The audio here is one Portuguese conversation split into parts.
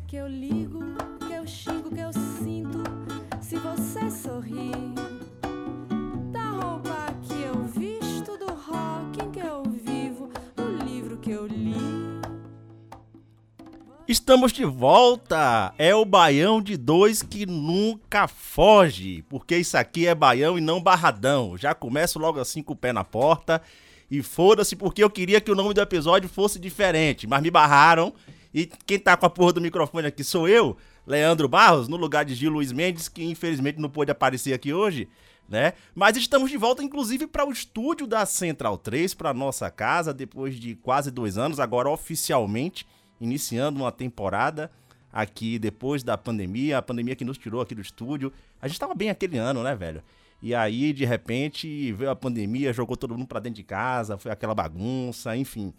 Que eu ligo, que eu xingo, que eu sinto se você sorrir. Da roupa que eu visto, do rock em que eu vivo, do livro que eu li. Estamos de volta! É o baião de dois que nunca foge, porque isso aqui é baião e não barradão. Já começo logo assim com o pé na porta e foda-se porque eu queria que o nome do episódio fosse diferente, mas me barraram e quem tá com a porra do microfone aqui sou eu, Leandro Barros, no lugar de Gil Luiz Mendes, que infelizmente não pôde aparecer aqui hoje, né? Mas estamos de volta, inclusive, para o estúdio da Central 3, para nossa casa, depois de quase dois anos, agora oficialmente iniciando uma temporada aqui depois da pandemia, a pandemia que nos tirou aqui do estúdio. A gente tava bem aquele ano, né, velho? E aí, de repente, veio a pandemia, jogou todo mundo pra dentro de casa, foi aquela bagunça, enfim.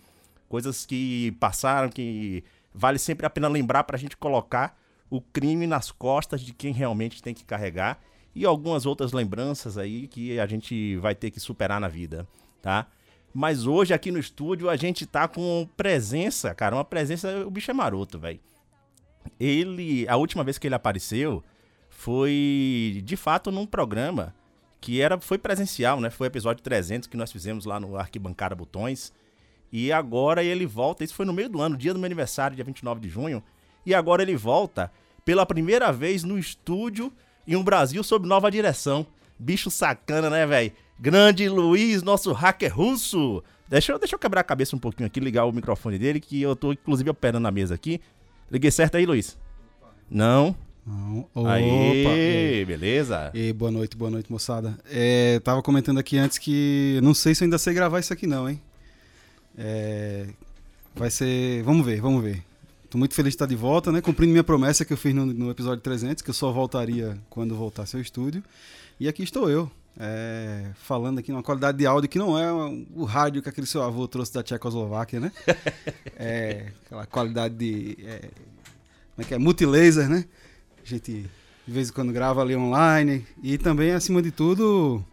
Coisas que passaram, que vale sempre a pena lembrar pra gente colocar o crime nas costas de quem realmente tem que carregar e algumas outras lembranças aí que a gente vai ter que superar na vida, tá? Mas hoje aqui no estúdio a gente tá com presença, cara, uma presença, o bicho é maroto, velho. Ele, a última vez que ele apareceu foi de fato num programa que era foi presencial, né? Foi o episódio 300 que nós fizemos lá no Arquibancada Botões. E agora ele volta, isso foi no meio do ano, dia do meu aniversário, dia 29 de junho. E agora ele volta pela primeira vez no estúdio em um Brasil sob nova direção. Bicho sacana, né, velho? Grande Luiz, nosso hacker russo. Deixa eu, deixa eu quebrar a cabeça um pouquinho aqui, ligar o microfone dele, que eu tô inclusive operando na mesa aqui. Liguei certo aí, Luiz? Não? Não. Opa, Aê, beleza? e boa noite, boa noite, moçada. É, tava comentando aqui antes que não sei se eu ainda sei gravar isso aqui não, hein? É, vai ser, vamos ver, vamos ver. Tô muito feliz de estar de volta, né? Cumprindo minha promessa que eu fiz no, no episódio 300, que eu só voltaria quando voltasse ao estúdio. E aqui estou eu, é, falando aqui numa qualidade de áudio que não é o rádio que aquele seu avô trouxe da Tchecoslováquia, né? É, aquela qualidade de. é, como é que é? Multilaser, né? A gente de vez em quando grava ali online. E também, acima de tudo,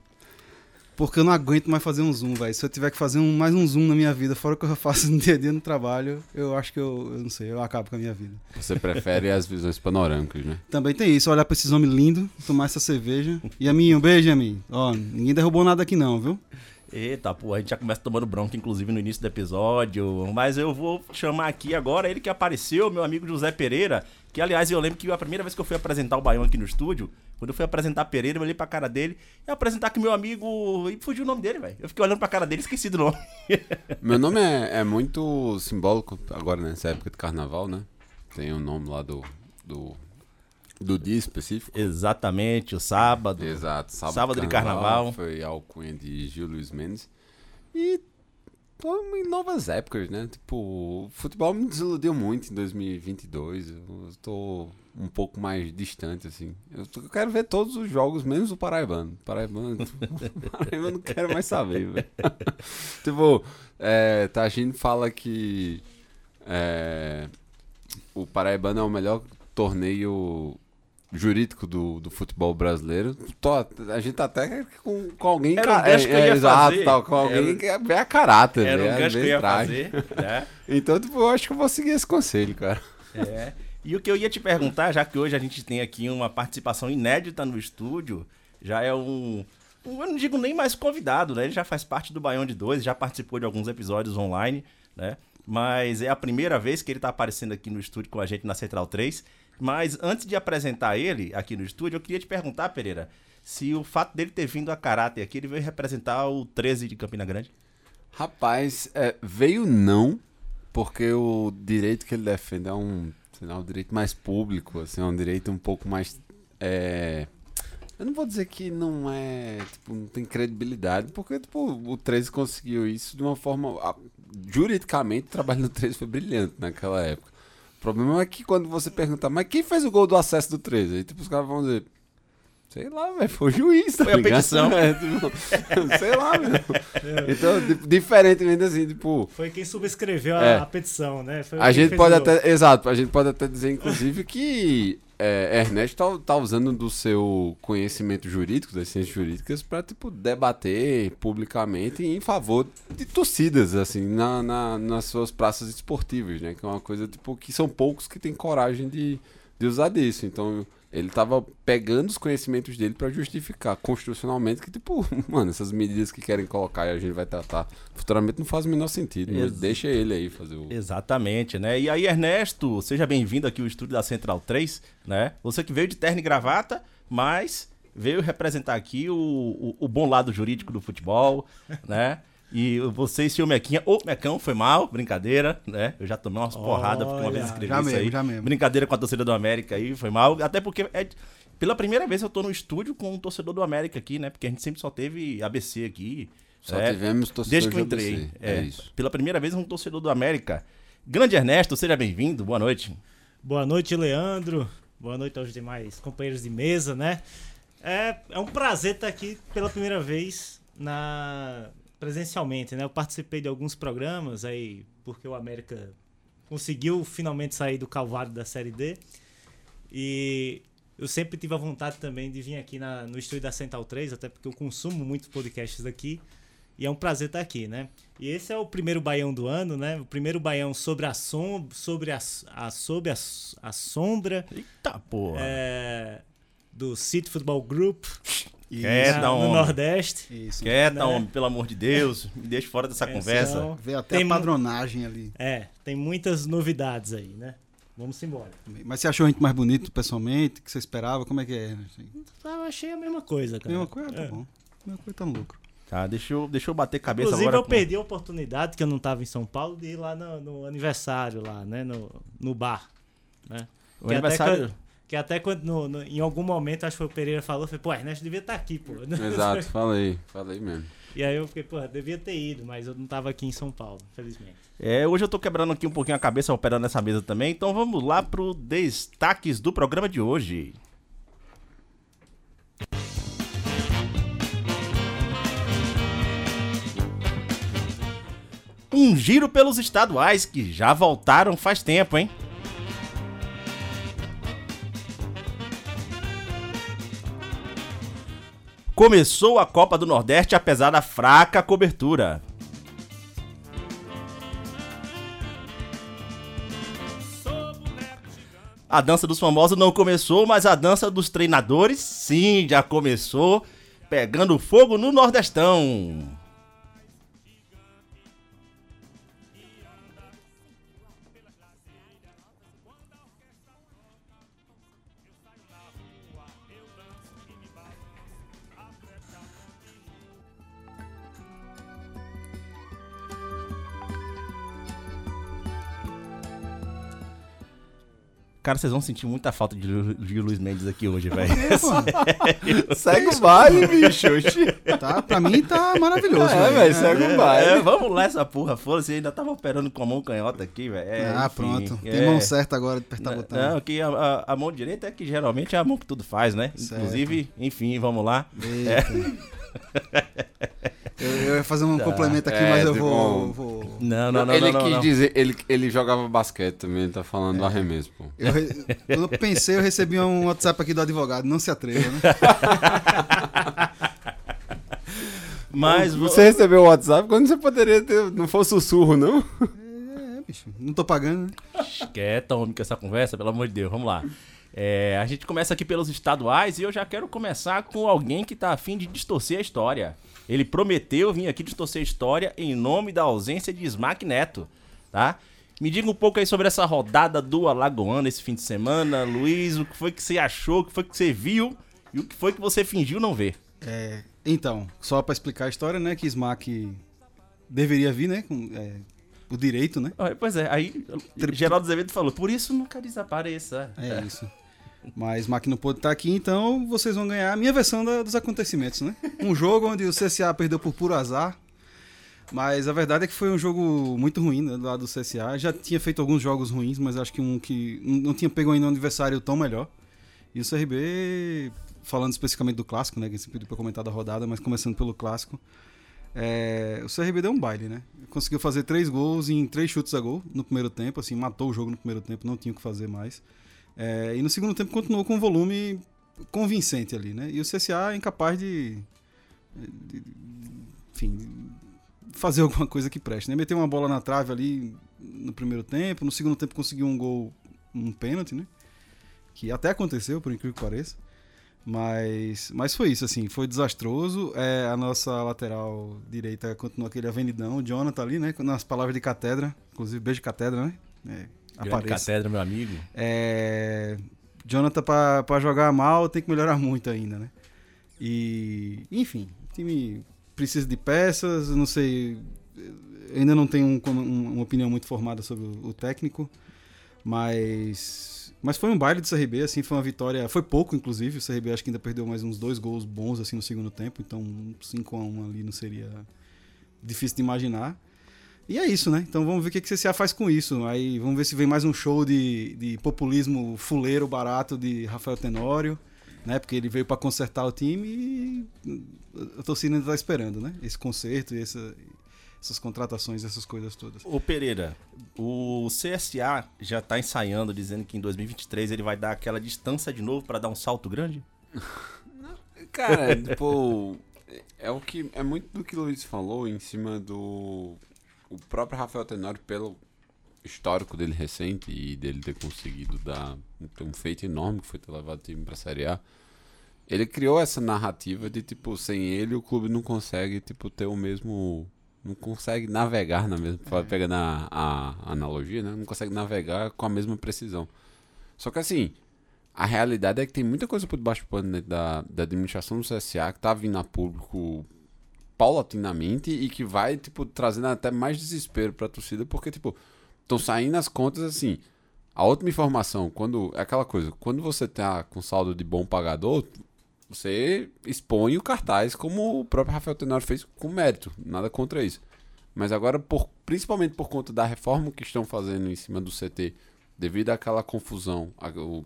porque eu não aguento mais fazer um zoom, velho. Se eu tiver que fazer um, mais um zoom na minha vida, fora o que eu faço no dia a dia no trabalho, eu acho que eu, eu não sei, eu acabo com a minha vida. Você prefere as visões panorâmicas, né? Também tem isso, olhar pra esses homens lindos, tomar essa cerveja. E a mim, um beijo, a mim. Ó, ninguém derrubou nada aqui não, viu? Eita, pô, a gente já começa tomando bronca, inclusive, no início do episódio. Mas eu vou chamar aqui agora ele que apareceu, meu amigo José Pereira. Que, aliás, eu lembro que a primeira vez que eu fui apresentar o Baião aqui no estúdio, quando eu fui apresentar Pereira, eu olhei pra cara dele e apresentar que meu amigo. E fugiu o nome dele, velho. Eu fiquei olhando pra cara dele e esqueci do nome. Meu nome é, é muito simbólico agora nessa época de carnaval, né? Tem o nome lá do, do, do dia específico. Exatamente, o sábado. Exato, sábado, Sábado de carnaval. Foi a alcunha de Gil Luiz Mendes. E tô em novas épocas, né? Tipo, o futebol me desiludiu muito em 2022. Eu tô um pouco mais distante, assim. Eu, quero ver todos os jogos, menos o Paraibano. Paraibano, Paraibano eu não quero mais saber, velho. tipo, é, Tagine fala que é, o Paraibano é o melhor torneio jurídico do, do futebol brasileiro. Tô- a gente tá até com, com alguém... Era um gancho que ia exato, tal, com alguém Era- que é bem a caráter, Era né? um gancho que eu ia traz. fazer, né? Então, tipo, eu acho que eu vou seguir esse conselho, cara. É. E o que eu ia te perguntar, já que hoje a gente tem aqui uma participação inédita no estúdio, já é um. um- eu não digo nem mais convidado, né? Ele já faz parte do Baião de Dois, já participou de alguns episódios online, né? Mas é a primeira vez que ele tá aparecendo aqui no estúdio com a gente na Central 3. Mas antes de apresentar ele aqui no estúdio, eu queria te perguntar, Pereira, se o fato dele ter vindo a caráter aqui, ele veio representar o 13 de Campina Grande. Rapaz, é, veio não, porque o direito que ele defende é um, lá, um direito mais público, assim, é um direito um pouco mais é, Eu não vou dizer que não é, tipo, não tem credibilidade, porque, tipo, o 13 conseguiu isso de uma forma. Juridicamente, o trabalho no 13 foi brilhante naquela época. O problema é que quando você pergunta, mas quem fez o gol do acesso do 13? Aí, tipo, os caras vão dizer. Sei lá, velho, foi o juiz, tá Foi a ligado? petição. É, tipo, sei lá, meu. Então, di- diferentemente assim, tipo, Foi quem subscreveu a, É. a petição, né? Foi a gente pode até, exato, a gente pode até dizer, inclusive, que é, Ernesto tá, tá usando do seu conhecimento jurídico, das ciências jurídicas, pra, tipo, debater publicamente em favor de torcidas, assim, na, na- nas suas praças esportivas, né? Que é uma coisa, tipo, que são poucos que têm coragem de, de usar disso. Então, ele tava pegando os conhecimentos dele pra justificar constitucionalmente que, tipo, mano, essas medidas que querem colocar e a gente vai tratar futuramente não faz o menor sentido. Mas Ex- deixa ele aí fazer o. Exatamente, né? E aí, Ernesto, seja bem-vindo aqui ao estúdio da Central 3, né? Você que veio de terno e gravata, mas veio representar aqui o, o, o bom lado jurídico do futebol, né? E você e seu Mequinha, ô Mecão, foi mal, brincadeira, né? Eu já tomei umas porradas porque uma vez Olha, escrevi já isso mesmo, aí. já mesmo. Brincadeira com a torcida do América aí, foi mal. Até porque é, pela primeira vez eu tô no estúdio com um torcedor do América aqui, né? Porque a gente sempre só teve ABC aqui. Só né? tivemos torcedores Desde que eu entrei. ABC, É, é isso. Pela primeira vez, um torcedor do América. Grande Ernesto, seja bem-vindo. Boa noite. Boa noite, Leandro. Boa noite aos demais companheiros de mesa, né? É, é um prazer estar aqui pela primeira vez na presencialmente, né? Eu participei de alguns programas aí porque o América conseguiu finalmente sair do calvário da Série D. E eu sempre tive a vontade também de vir aqui na- no estúdio da Central 3, até porque eu consumo muitos podcasts daqui. E é um prazer estar aqui, né? E esse é o primeiro baião do ano, né? O primeiro baião sobre a sombra, sobre a, a, sobre a, a sombra Eita porra. é, do City Football Group Quieta, na- no homem. Nordeste. Isso. Quieta, né? homem, pelo amor de Deus. Me deixe fora dessa É, conversa. Vê até Tem a padronagem ali. É, tem muitas novidades aí, né? Vamos embora. Mas você achou a gente mais bonito pessoalmente? que você esperava? Como é que é? Assim, Eu achei a mesma coisa, cara. mesma coisa? Tá É. bom. Mesma coisa tá no lucro. Tá, deixa eu, deixa eu bater cabeça Inclusive, agora. eu com- perdi a oportunidade, que eu não tava em São Paulo, de ir lá no, no aniversário, lá, né? No, no bar. Né? O que aniversário. Que, até quando, no- no- em algum momento, acho que foi o Pereira falou, foi, pô, Ernesto devia estar aqui, pô. Exato, falei, falei mesmo. E aí eu fiquei, pô, devia ter ido, mas eu não tava aqui em São Paulo, felizmente. É, hoje eu tô quebrando aqui um pouquinho a cabeça operando nessa mesa também. Então vamos lá pro destaques do programa de hoje. Um giro pelos estaduais que já voltaram faz tempo, hein? Começou a Copa do Nordeste apesar da fraca cobertura. A dança dos famosos não começou, mas a dança dos treinadores sim já começou, pegando fogo no Nordestão. Cara, vocês vão sentir muita falta de Lu- de Luiz Mendes aqui hoje, velho. Segue o baile, bicho. Tá, pra mim tá maravilhoso. É, velho, segue o baile. É, vamos lá essa porra, foda-se, ainda tava operando com a mão canhota aqui, velho. É, ah, enfim, pronto. é. Tem mão certa agora de apertar o botão. Não, que a, a- a mão direita é que geralmente é a mão que tudo faz, né? Certo. Inclusive, enfim, vamos lá. Eita. Eu, eu ia fazer um complemento aqui, É, mas eu tipo, vou. vou- Não, não, não, ele não, não, quis não. dizer, ele, ele jogava basquete também, ele tá falando do arremesso, pô. Eu, eu pensei, eu recebi um WhatsApp aqui do advogado. Não se atreva, né? Mas Você recebeu o WhatsApp quando você poderia ter. Não fosse sussurro, não? É, bicho. Não tô pagando, né? Quieta, homem, com essa conversa, pelo amor de Deus, vamos lá. É, a gente começa aqui pelos estaduais e eu já quero começar com alguém que tá afim de distorcer a história. Ele prometeu vir aqui distorcer a história em nome da ausência de Smack Neto, tá? Me diga um pouco aí sobre essa rodada do Alagoano esse fim de semana, Luiz, o que foi que você achou, o que foi que você viu e o que foi que você fingiu não ver. É, então, só pra explicar a história, né? Que Smack deveria vir, né? Com é, o direito, né? Ah, Pois é, aí Geraldo Azevedo falou, por isso nunca desapareça. É isso. Mas Mac não pôde estar aqui, então vocês vão ganhar a minha versão da- dos acontecimentos, né? Um jogo onde o CSA perdeu por puro azar. Mas a verdade é que foi um jogo muito ruim né, do lado do CSA. Já tinha feito alguns jogos ruins, mas acho que um que não tinha pego ainda um adversário tão melhor. E o CRB, falando especificamente do clássico, né? Que você pediu pra comentar da rodada, mas começando pelo clássico. é, o CRB deu um baile, né? Conseguiu fazer três gols em três chutes a gol no primeiro tempo, assim, matou o jogo no primeiro tempo, não tinha o que fazer mais. É, e no segundo tempo continuou com um volume convincente ali, né? E o CSA é incapaz de, de- de- enfim, fazer alguma coisa que preste, né? Meteu uma bola na trave ali no primeiro tempo, no segundo tempo conseguiu um gol, um pênalti, né? Que até aconteceu, por incrível que pareça. Mas, mas foi isso, assim, foi desastroso. É, a nossa lateral direita continua aquele avenidão. O Jonathan ali, né? Nas palavras de catedra. Inclusive, beijo catedra, né? É, apareça. catedra, meu amigo. É, Jonathan, pra jogar mal, tem que melhorar muito ainda, né? E, enfim, o time precisa de peças, não sei. Ainda não tenho um- um- uma opinião muito formada sobre o, o técnico, mas. Mas foi um baile do CRB, assim, foi uma vitória. Foi pouco, inclusive. O CRB acho que ainda perdeu mais uns dois gols bons assim no segundo tempo, então um 5 a 1 ali não seria difícil de imaginar. E é isso, né? Então vamos ver o que que o CSA faz com isso. Aí vamos ver se vem mais um show de, de populismo fuleiro barato de Rafael Tenório, né? Porque ele veio para consertar o time e a torcida ainda tá esperando, né? Esse conserto e essa- essas contratações, essas coisas todas. Ô Pereira, o CSA já tá ensaiando, dizendo que em 2023 ele vai dar aquela distância de novo pra dar um salto grande? Cara, tipo, é o que é muito do que o Luiz falou em cima do o próprio Rafael Tenório pelo histórico dele recente e dele ter conseguido dar ter um feito enorme que foi ter levado o time pra Série A. Ele criou essa narrativa de tipo, sem ele o clube não consegue tipo ter o mesmo não consegue navegar na mesma, pegando a, a analogia, né? Não consegue navegar com a mesma precisão. Só que assim, a realidade é que tem muita coisa por debaixo do pano dentro da, da administração do CSA que tá vindo a público paulatinamente e que vai, tipo, trazendo até mais desespero pra torcida, porque, tipo, estão saindo as contas assim. A última informação, quando. É aquela coisa, quando você tá com saldo de bom pagador, você expõe o cartaz como o próprio Rafael Tenório fez com mérito. Nada contra isso. Mas agora, por, principalmente por conta da reforma que estão fazendo em cima do CT, devido àquela confusão a- o-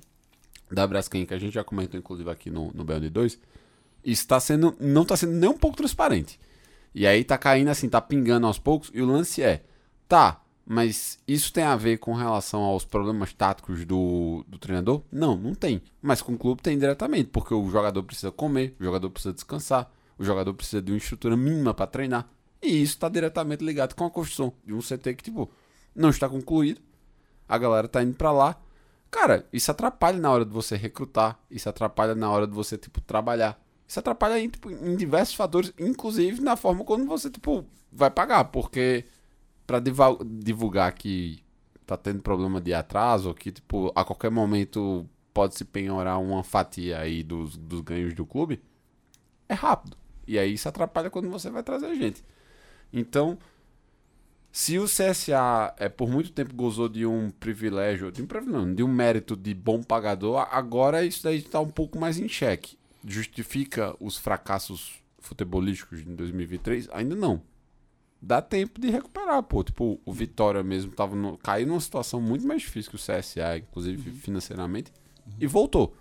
da Braskem, que a gente já comentou, inclusive, aqui no, no BL2, isso tá sendo, não está sendo nem um pouco transparente. E aí tá caindo assim, tá pingando aos poucos, e o lance é, tá, mas isso tem a ver com relação aos problemas táticos do, do treinador? Não, não tem. Mas com o clube tem diretamente, porque o jogador precisa comer, o jogador precisa descansar, o jogador precisa de uma estrutura mínima para treinar. E isso está diretamente ligado com a construção de um CT que, tipo, não está concluído. A galera tá indo para lá. Cara, isso atrapalha na hora de você recrutar, isso atrapalha na hora de você, tipo, trabalhar. Isso atrapalha em, tipo, em diversos fatores, inclusive na forma quando você, tipo, vai pagar, porque para divulgar que tá tendo problema de atraso, que, tipo, a qualquer momento pode se penhorar uma fatia aí dos, dos ganhos do clube, é rápido. E aí isso atrapalha quando você vai trazer gente. Então, se o CSA é, por muito tempo gozou de um privilégio, de um não, de um mérito de bom pagador, agora isso daí está um pouco mais em xeque. Justifica os fracassos futebolísticos em 2023? Ainda não. Dá tempo de recuperar, pô. Tipo, o Vitória mesmo tava no, caiu numa situação muito mais difícil que o CSA, inclusive financeiramente, e voltou.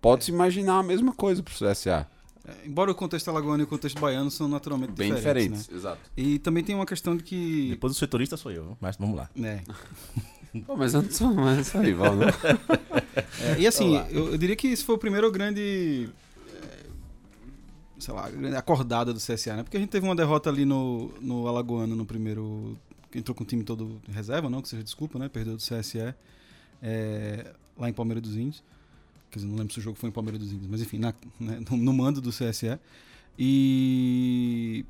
Pode-se imaginar a mesma coisa pro CSA. É, embora o contexto alagoano e o contexto baiano são naturalmente Bem diferentes, diferentes, exato. né? E também tem uma questão de que... Depois o setorista sou eu, mas vamos lá. né, Pô, mas eu não sou mais essa rival, não. É, e assim, eu, eu diria que isso foi o primeiro grande. é, Sei lá, grande acordada do CSA, né? Porque a gente teve uma derrota ali no, no Alagoano no primeiro. Entrou com o time todo em reserva, não? Que seja desculpa, né? Perdeu do CSE. é, lá em Palmeiras dos Índios. Quer dizer, não lembro se o jogo foi em Palmeiras dos Índios, mas enfim, na- né, no, no mando do CSE. E.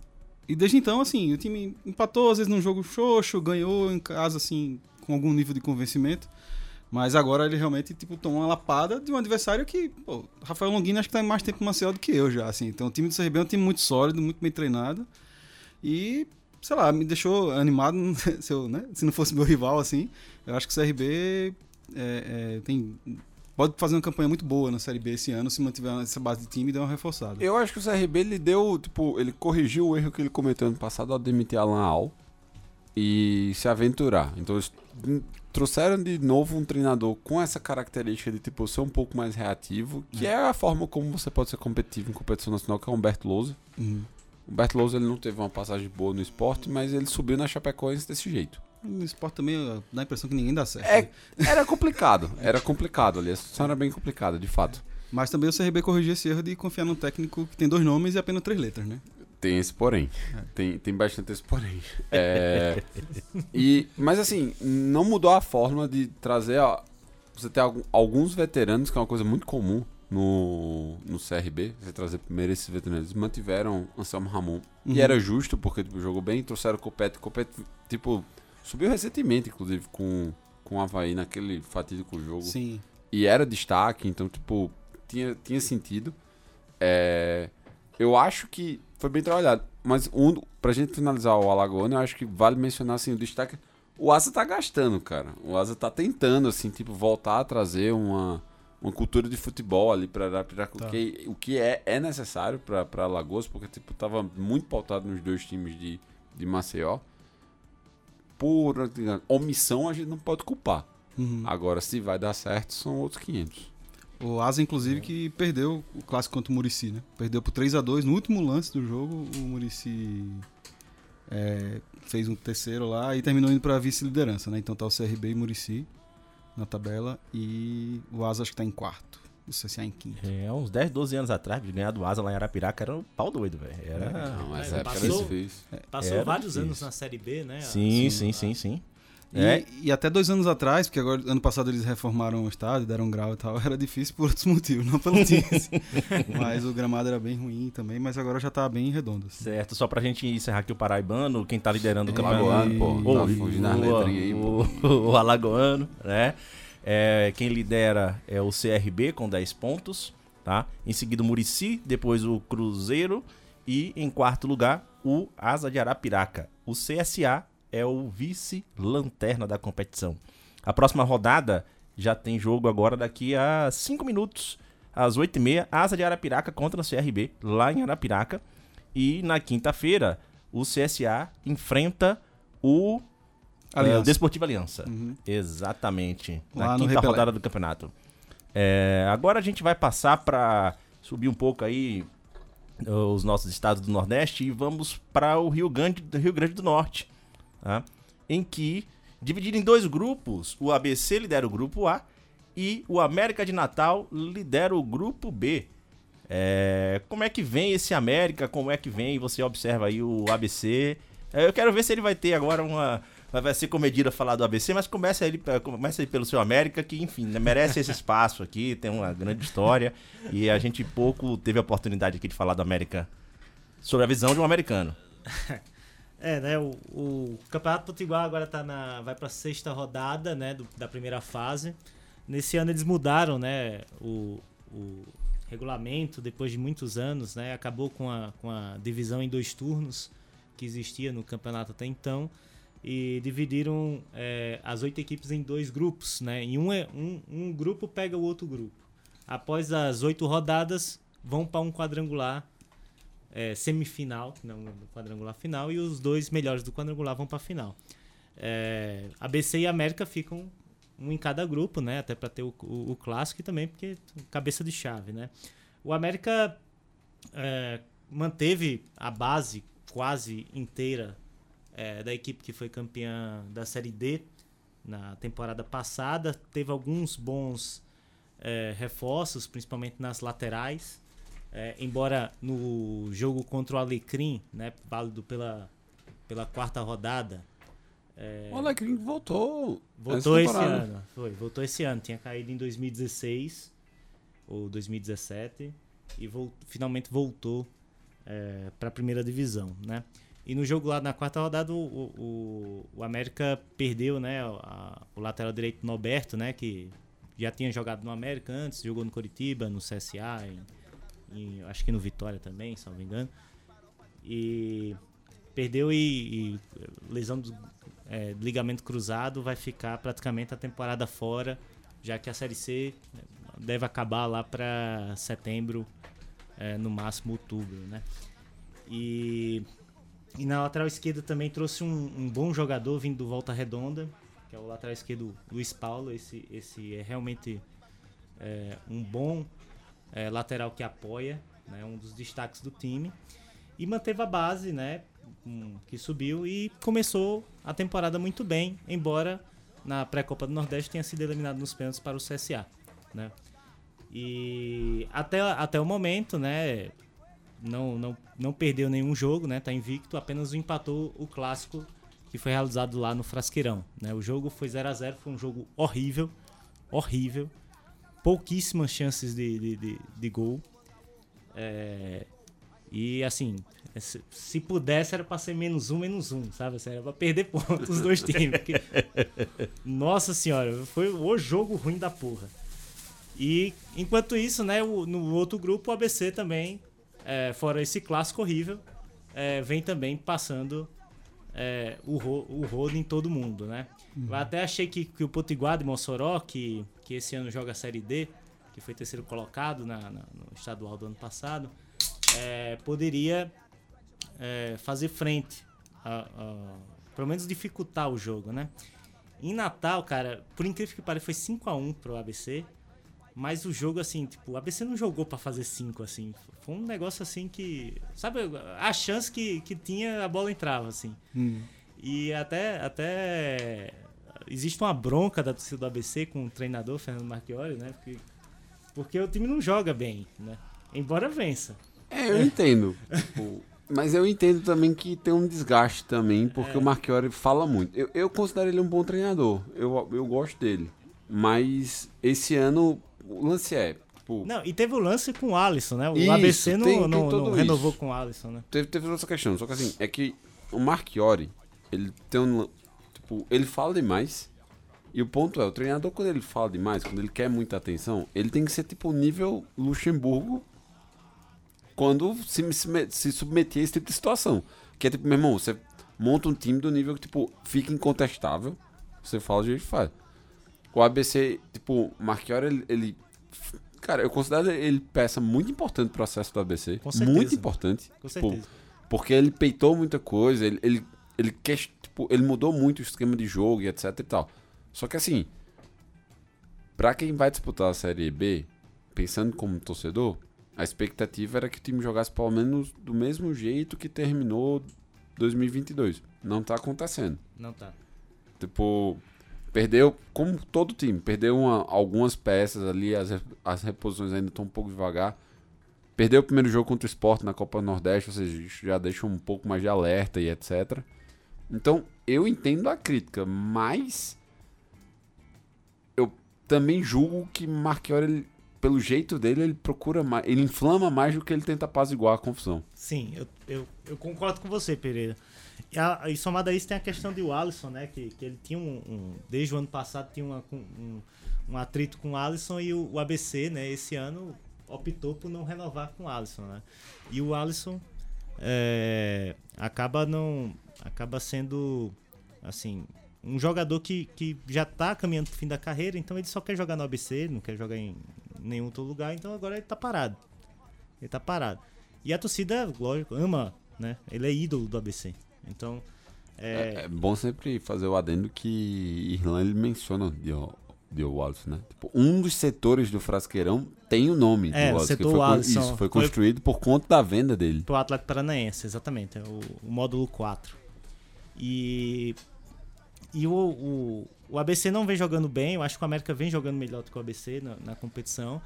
E desde então, assim, o time empatou, às vezes num jogo xoxo, ganhou em casa, assim, com algum nível de convencimento. Mas agora ele realmente, tipo, tomou uma lapada de um adversário que, pô, Rafael Longini acho que tá mais tempo em Maceió do que eu já, assim. Então o time do CRB é um time muito sólido, muito bem treinado. E, sei lá, me deixou animado, se, eu, né? se não fosse meu rival, assim. Eu acho que o CRB é, é, tem pode fazer uma campanha muito boa na Série B esse ano se mantiver essa base de time e der uma reforçada. Eu acho que o CRB ele deu, tipo, ele corrigiu o erro que ele cometeu ano passado ao demitir Alan Al e se aventurar. Então eles trouxeram de novo um treinador com essa característica de tipo ser um pouco mais reativo, que é a forma como você pode ser competitivo em competição nacional, que é o Humberto Lousa. Uhum. Humberto Lousa ele não teve uma passagem boa no esporte, mas ele subiu na Chapecoense desse jeito. No esporte também dá a impressão que ninguém dá certo. É, né? era complicado, era complicado ali, a situação era bem complicada, de fato. Mas também o CRB corrigiu esse erro de confiar num técnico que tem dois nomes e apenas três letras, né? Tem esse porém. Tem, tem bastante esse porém. É, e, mas assim, não mudou a forma de trazer. ó, você ter algum- alguns veteranos, que é uma coisa muito comum no, no CRB. Você trazer primeiro esses veteranos. Eles mantiveram Anselmo Ramon. Uhum. E era justo, porque tipo, jogou bem, trouxeram o Copete. Copete, tipo, subiu recentemente, inclusive, com, com o Havaí naquele fatídico jogo Sim. e era destaque, então, tipo, tinha, tinha sentido. É, eu acho que foi bem trabalhado. Mas um, pra gente finalizar o Alagoano, eu acho que vale mencionar assim, o destaque. O Asa tá gastando, cara. O Asa tá tentando, assim, tipo, voltar a trazer uma, uma cultura de futebol ali pra Arapiraca, Tá. o que, o que é, é necessário pra, pra Alagoas, porque, tipo, tava muito pautado nos dois times de, de Maceió. Por digamos, omissão, a gente não pode culpar. Uhum. Agora, se vai dar certo, são outros 500. O Asa, inclusive, que perdeu o clássico contra o Murici, né? Perdeu por 3 a 2 No último lance do jogo, o Murici é, fez um terceiro lá e terminou indo pra vice-liderança, né? Então tá o CRB e Murici na tabela e o Asa acho que tá em quarto. O CSA em quinto. É, uns 10, 12 anos atrás, de ganhar do Asa lá em Arapiraca, era um pau doido, velho. Era... Não, mas É, passou- passou, difícil. Passou Era vários difícil. anos na Série B, né? Sim, Assim, sim, a- sim, sim. E, É. e até dois anos atrás, porque agora ano passado eles reformaram o estádio, deram um grau e tal, era difícil por outros motivos, não pelo assim. mas o gramado era bem ruim também, mas agora já tá bem redondo. assim. Certo, só pra gente encerrar aqui o Paraibano, quem tá liderando o É, campeonato. Alagoano, pô. Ô, Tá fugindo o- letrinhas aí, pô. o, o Alagoano, né? É, quem lidera é o CRB com 10 pontos, tá? Em seguida o Murici, depois o Cruzeiro e em quarto lugar o Asa de Arapiraca. O CSA é o vice-lanterna da competição. A próxima rodada já tem jogo agora daqui a 5 minutos, às 8h30, Asa de Arapiraca contra o CRB, lá em Arapiraca. E na quinta-feira, o CSA enfrenta o Aliança. é, o Desportivo Aliança. Uhum. Exatamente. Lá Na quinta Repelé. rodada do campeonato. É, agora a gente vai passar para subir um pouco aí uh, os nossos estados do Nordeste e vamos para o Rio Grande, Rio Grande do Norte, tá? em que, dividido em dois grupos, o ABC lidera o grupo A e o América de Natal lidera o grupo B. É, como é que vem esse América? Como é que vem? Você observa aí o ABC. É, eu quero ver se ele vai ter agora uma. Vai ser comedida falar do ABC, mas começa aí, começa aí pelo seu América, que, enfim, né, merece esse espaço aqui, tem uma grande história. e a gente pouco teve a oportunidade aqui de falar do América sobre a visão de um americano. É, né? O, o Campeonato Potiguar agora tá na, vai pra sexta rodada, né? do- da primeira fase. Nesse ano eles mudaram, né? O, o regulamento, depois de muitos anos, né? Acabou com a, com a divisão em dois turnos que existia no campeonato até então. E dividiram é, as oito equipes em dois grupos, né? E um, é- um, um grupo pega o outro grupo. Após as oito rodadas, vão para um quadrangular é, semifinal, não quadrangular final, e os dois melhores do quadrangular vão para a final. É, ABC e América ficam um em cada grupo, né? Até para ter o, o- o clássico e também porque cabeça de chave, né? O América é, manteve a base quase inteira é, da equipe que foi campeã da Série D na temporada passada. Teve alguns bons é, reforços, principalmente nas laterais. É, embora no jogo contra o Alecrim, né, válido pela, pela quarta rodada, é, O Alecrim voltou. voltou esse ano. Foi, voltou esse ano. Tinha caído em 2016 ou 2017 e finalmente voltou para a primeira divisão, né? E no jogo lá na quarta rodada, o, o, o América perdeu, né? a- o lateral direito Norberto, né? Que já tinha jogado no América antes, jogou no Coritiba, no CSA, em- acho que no Vitória também, se não me engano. E perdeu e, e lesão do é, ligamento cruzado vai ficar praticamente a temporada fora, já que a Série C, deve acabar lá para setembro, é, no máximo outubro, né? E, e na lateral esquerda também trouxe um, um bom jogador vindo do Volta Redonda, que é o lateral esquerdo Luiz Paulo. Esse, esse é realmente é, um bom é, lateral que apoia, né? Um dos destaques do time. E manteve a base, né? que subiu e começou a temporada muito bem, embora na pré-copa do Nordeste tenha sido eliminado nos pênaltis para o CSA, né? E até, até o momento, né, não, não, não perdeu nenhum jogo, né? Tá invicto, apenas empatou o clássico que foi realizado lá no Frasqueirão, né? O jogo foi 0 a 0, foi um jogo horrível, horrível. Pouquíssimas chances de, de, de, de gol. É, e assim, se, se pudesse era pra ser menos um, menos um, sabe? Assim, era pra perder pontos os dois times. porque- Nossa senhora, foi o jogo ruim da porra. E enquanto isso, né, o- no outro grupo, o ABC também, é, fora esse clássico horrível, é, vem também passando é, o, ro o rodo em todo mundo, né? Eu até achei que, que o Potiguar de Mossoró, que, que esse ano joga a Série D, que foi terceiro colocado na, na- no estadual do ano passado, é, poderia é, fazer frente, a, a- pelo menos dificultar o jogo, né? Em Natal, cara, por incrível que pareça, foi 5x1 pro ABC. Mas o jogo, assim, tipo, o ABC não jogou pra fazer 5, assim. Foi um negócio assim que. Sabe, a chance que, que tinha, a bola entrava, assim. E até, até. Existe uma bronca da torcida do ABC com o treinador, Fernando Marchiori, né? Porque, porque o time não joga bem, né? Embora vença. É, eu entendo. Tipo, mas eu entendo também que tem um desgaste também, porque o Marchiori fala muito. Eu, eu considero ele um bom treinador. Eu, eu gosto dele. Mas esse ano o lance é. Tipo, Não, e teve o lance com o Alisson, né? O Isso, ABC não, tem- tem não, tudo não isso. renovou com o Alisson, né? teve, teve outra questão. Só que assim, é que o Marchiori, ele tem um. Tipo, ele fala demais. E o ponto é, o treinador, quando ele fala demais, quando ele quer muita atenção, ele tem que ser tipo nível Luxemburgo quando se, se, se submeter a esse tipo de situação. Que é tipo, meu irmão, você monta um time do nível que, tipo, fica incontestável. Você fala jeito que faz. O ABC, tipo, Marchiori, ele, ele- Cara, eu considero ele peça muito importante pro processo do ABC. Com certeza. Muito importante. Com Tipo, certeza. porque ele peitou muita coisa, ele, ele, ele, tipo, ele mudou muito o esquema de jogo e etc e tal. Só que assim, pra quem vai disputar a Série B, pensando como torcedor, a expectativa era que o time jogasse pelo menos do mesmo jeito que terminou 2022. Não tá acontecendo. Não tá. Tipo, perdeu, como todo time, perdeu uma- algumas peças ali, as, as reposições ainda estão um pouco devagar. Perdeu o primeiro jogo contra o Sport na Copa Nordeste, ou seja, isso já deixa um pouco mais de alerta e etc. Então, eu entendo a crítica, mas eu também julgo que Marchiori, pelo jeito dele, ele procura mais, ele inflama mais do que ele tenta apaziguar a confusão. Sim, eu, eu, eu concordo com você, Pereira. E, a, e somado a isso tem a questão de o Alisson, né? Que, que ele tinha um, um- Desde o ano passado tinha uma- um, um atrito com o Alisson e o, o ABC, né? Esse ano optou por não renovar com o Alisson, né? E o Alisson é, acaba não. acaba sendo assim. Um jogador que, que já tá caminhando pro fim da carreira, então ele só quer jogar no ABC, não quer jogar em nenhum outro lugar, então agora ele tá parado. Ele tá parado. E a torcida, lógico, ama, né? Ele é ídolo do ABC. Então, É, é, é bom sempre fazer o adendo que Irlan ele menciona Dio, Dio Wallace, né? Tipo, um dos setores do frasqueirão tem o nome É, do Wallace. setor foi, Alisson. isso, foi Foi- construído por conta da venda dele. pro Atlético Paranaense, exatamente. é O, o módulo 4. E, e o, o, o ABC não vem jogando bem. Eu acho que o América vem jogando melhor do que o ABC na, na competição.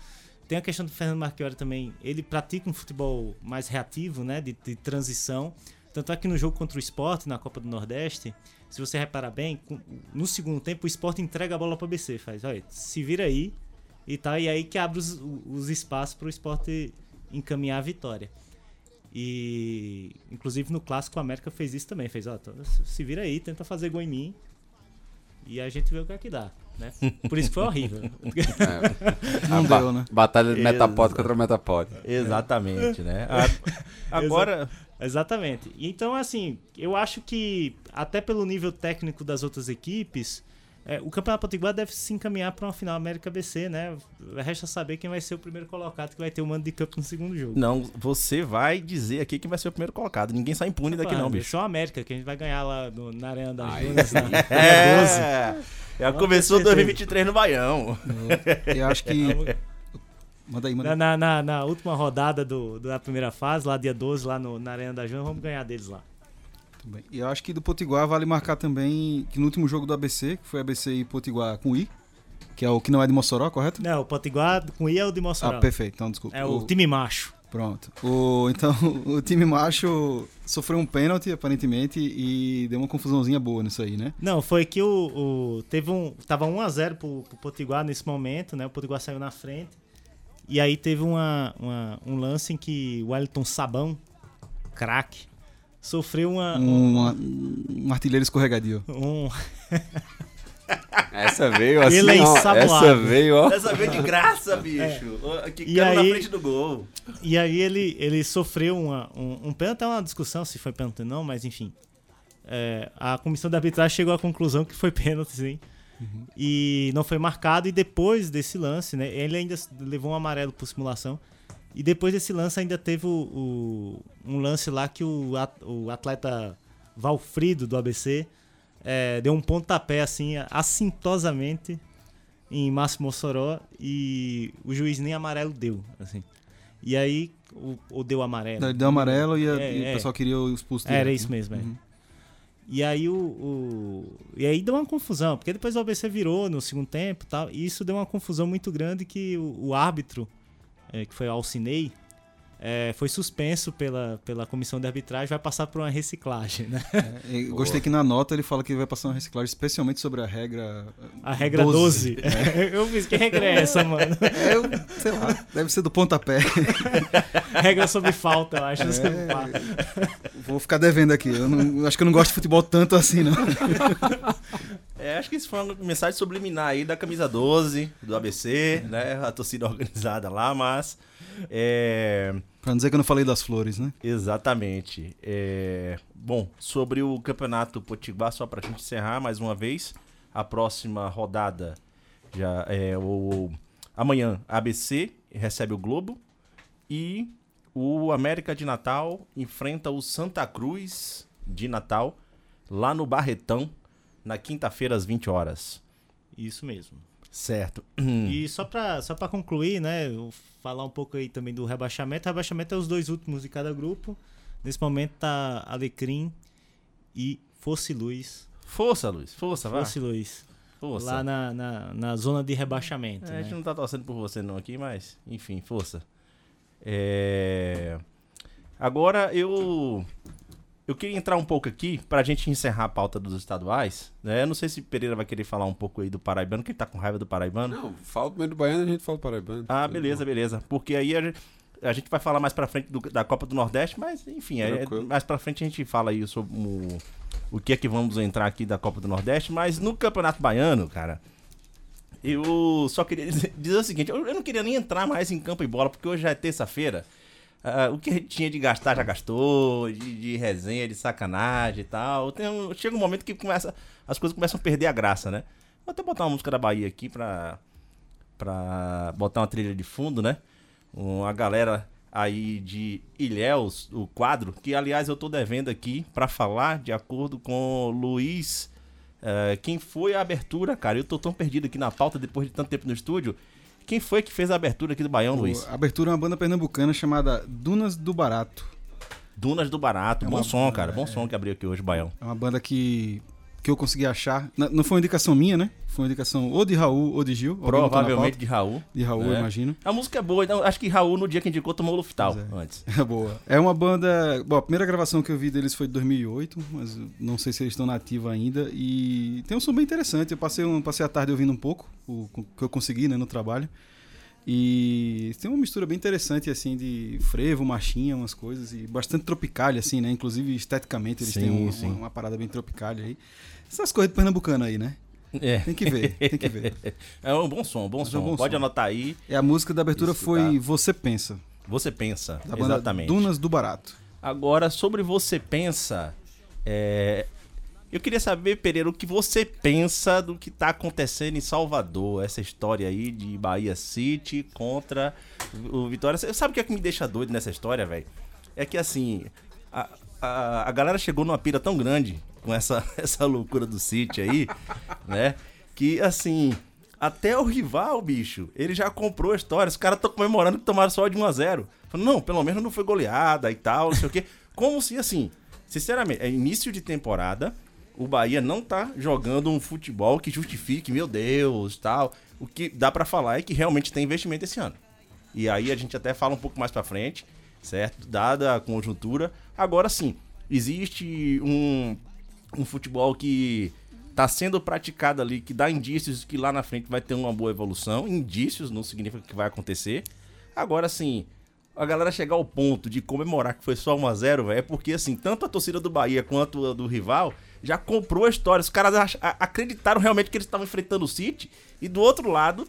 Tem a questão do Fernando Marchiori também. Ele pratica um futebol mais reativo, né? De, de transição. Tanto é que no jogo contra o Sport, na Copa do Nordeste, se você reparar bem, no segundo tempo o Sport entrega a bola para o ABC. Faz, olha, se vira aí e tal. E aí que abre os, os espaços para o Sport encaminhar a vitória. E inclusive no clássico o América fez isso também, fez, ó, se vira aí, tenta fazer gol em mim. E a gente vê o que é que dá, né? Por isso que foi horrível. Não A ba- deu, né? Batalha de Exato. Metapod contra Metapod. Exatamente, né? A- agora, Exatamente. Então, assim, eu acho que até pelo nível técnico das outras equipes, É, o Campeonato Potiguar deve se encaminhar para uma final América BC, né? Resta saber quem vai ser o primeiro colocado que vai ter o mando de campo no segundo jogo. Não, você vai dizer aqui quem vai ser o primeiro colocado. Ninguém sai impune daqui, não, bicho. Só a América, que a gente vai ganhar lá no- na Arena das. Dunas, na, na 12. É, já Pode começou ter certeza. 2023 no Baião. Eu acho que. Manda aí, manda Na, aí. na, na- na última rodada do, da primeira fase, lá dia 12, lá no- na Arena das Dunas, vamos ganhar deles lá. Tudo bem. E eu acho que do Potiguar vale marcar também que no último jogo do ABC, que foi ABC e Potiguar com I, que é o que não é de Mossoró, correto? Não, o Potiguar com I é o de Mossoró. Ah, perfeito. Então, desculpa. é o, time macho. Pronto. O, então, o time macho sofreu um pênalti, aparentemente, e deu uma confusãozinha boa nisso aí, né? Não, foi que o, o- teve um tava 1 a 0 pro, pro Potiguar nesse momento, né? O Potiguar saiu na frente. E aí teve uma, uma- um lance em que o Wellington Sabão, craque, sofreu uma, Um, um artilheiro escorregadio. um, Essa veio assim, Ele é. Essa veio, ó. Dessa vez de graça, bicho. Que E cara na frente do gol. E aí ele, ele sofreu uma, um, um pênalti, é uma discussão se foi pênalti ou não, mas enfim. É, a comissão de arbitragem chegou à conclusão que foi pênalti, sim. E não foi marcado, e depois desse lance, né? Ele ainda levou um amarelo por simulação. E depois desse lance ainda teve o, o- um lance lá que o, at- o atleta Valfrido do ABC é, deu um pontapé assim, assintosamente em Márcio Mossoró e o juiz nem amarelo deu, assim. E aí, o, ou deu amarelo. Deu amarelo e, a- É, e o é. pessoal queria o expulso Era isso né? mesmo, é. Uhum. E aí o, o- E aí deu uma confusão, porque depois o ABC virou no segundo tempo e tal, e isso deu uma confusão muito grande que o, o árbitro, é, que foi o Alcinei, é, foi suspenso pela, pela comissão de arbitragem, vai passar por uma reciclagem, né? É, gostei que na nota ele fala que vai passar uma reciclagem especialmente sobre a regra. A regra 12. Eu fiz, que regra é essa, mano? É, eu, sei lá, deve ser do pontapé. regra sobre falta, eu acho. É. Vou ficar devendo aqui. Eu não- acho que eu não gosto de futebol tanto assim, não. É, acho que isso foi uma mensagem subliminar aí da camisa 12 do ABC, né? A torcida organizada lá, mas. É. Pra não dizer que eu não falei das flores, né? Exatamente. É, Bom, sobre o campeonato Potiguar, só pra gente encerrar mais uma vez, a próxima rodada já é o amanhã ABC recebe o Globo e o América de Natal enfrenta o Santa Cruz de Natal lá no Barretão na quinta-feira às 20 horas. Isso mesmo. Certo. E só pra, só pra concluir, né, falar um pouco aí também do rebaixamento. O rebaixamento é os dois últimos de cada grupo. Nesse momento tá Alecrim e Fosse Luz. Força, Luiz. Força, vai. Fosse Luz. Força. Lá na, na, na zona de rebaixamento. É, a gente né? não tá torcendo por você não aqui, mas enfim, força. É... Agora eu eu queria entrar um pouco aqui pra gente encerrar a pauta dos estaduais, né? Eu não sei se Pereira vai querer falar um pouco aí do Paraibano, que ele tá com raiva do Paraibano. Não, fala primeiro do Baiano a gente fala do Paraibano. Ah, beleza, beleza. Porque aí a gente, a gente vai falar mais pra frente do- da Copa do Nordeste, mas enfim, é- Tranquilo. mais pra frente a gente fala aí sobre o, o que é que vamos entrar aqui da Copa do Nordeste. Mas no Campeonato Baiano, cara, eu só queria dizer, dizer o seguinte: eu, eu não queria nem entrar mais em campo e bola, porque hoje já é terça-feira. Ah, o que a tinha de gastar já gastou, de, de resenha, de sacanagem e tal. Tem um- chega um momento que começa, as coisas começam a perder a graça, né? Vou até botar uma música da Bahia aqui pra, pra botar uma trilha de fundo, né? Uma galera aí de Ilhéus, o quadro, que aliás eu tô devendo aqui pra falar de acordo com Luiz. eh, quem foi a abertura, cara? Eu tô tão perdido aqui na pauta depois de tanto tempo no estúdio. Quem foi que fez a abertura aqui do Baião, Luiz? A abertura é uma banda pernambucana chamada Dunas do Barato. Dunas do Barato. É bom uma- som, cara. Bom som que abriu aqui hoje, Baião. É uma banda que, que eu consegui achar. Não foi uma indicação minha, né? Foi uma indicação ou de Raul ou de Gil. Provavelmente de Raul. De Raul, eu imagino. A música é boa, então acho que Raul, no dia que indicou, tomou o Luftal Pois antes. É boa. É uma banda. Bom, a primeira gravação que eu vi deles foi de 2008, mas não sei se eles estão na ativa ainda. E tem um som bem interessante. Eu passei, um, passei a tarde ouvindo um pouco, o que eu consegui né, no trabalho. E tem uma mistura bem interessante, assim, de frevo, machinha, umas coisas, e bastante tropical, assim, né? Inclusive, esteticamente, eles Sim, têm sim. uma, uma parada bem tropical aí. Essas coisas de pernambucano aí, né? É. Tem que ver, tem que ver. É um bom som, bom Mas é som. um bom Pode som. anotar aí. E a música da abertura Isso, foi tá. Você Pensa, Você pensa. da banda Exatamente. Dunas do Barato. Agora, sobre você pensa, é, Eu queria saber, Pereira, o que você pensa do que tá acontecendo em Salvador, essa história aí de Bahia City contra o Vitória. Sabe o que é que me deixa doido nessa história, velho? É que assim, a, a, a galera chegou numa pira tão grande com essa, essa loucura do City aí, né? Que assim, até o rival, bicho, ele já comprou a história. Os caras estão comemorando que tomaram só de 1 a 0 Falando, não, pelo menos não foi goleada e tal, não sei o quê. Como se assim, sinceramente, é início de temporada, o Bahia não tá jogando um futebol que justifique, meu Deus, tal. O que dá pra falar é que realmente tem investimento esse ano. E aí a gente até fala um pouco mais pra frente, certo? Dada a conjuntura. Agora sim, existe um, um futebol que tá sendo praticado ali, que dá indícios que lá na frente vai ter uma boa evolução. Indícios não significa que vai acontecer. Agora sim, a galera chegar ao ponto de comemorar que foi só 1x0, velho, é porque assim, tanto a torcida do Bahia quanto a do rival já comprou a história. Os caras acreditaram realmente que eles estavam enfrentando o City. E do outro lado,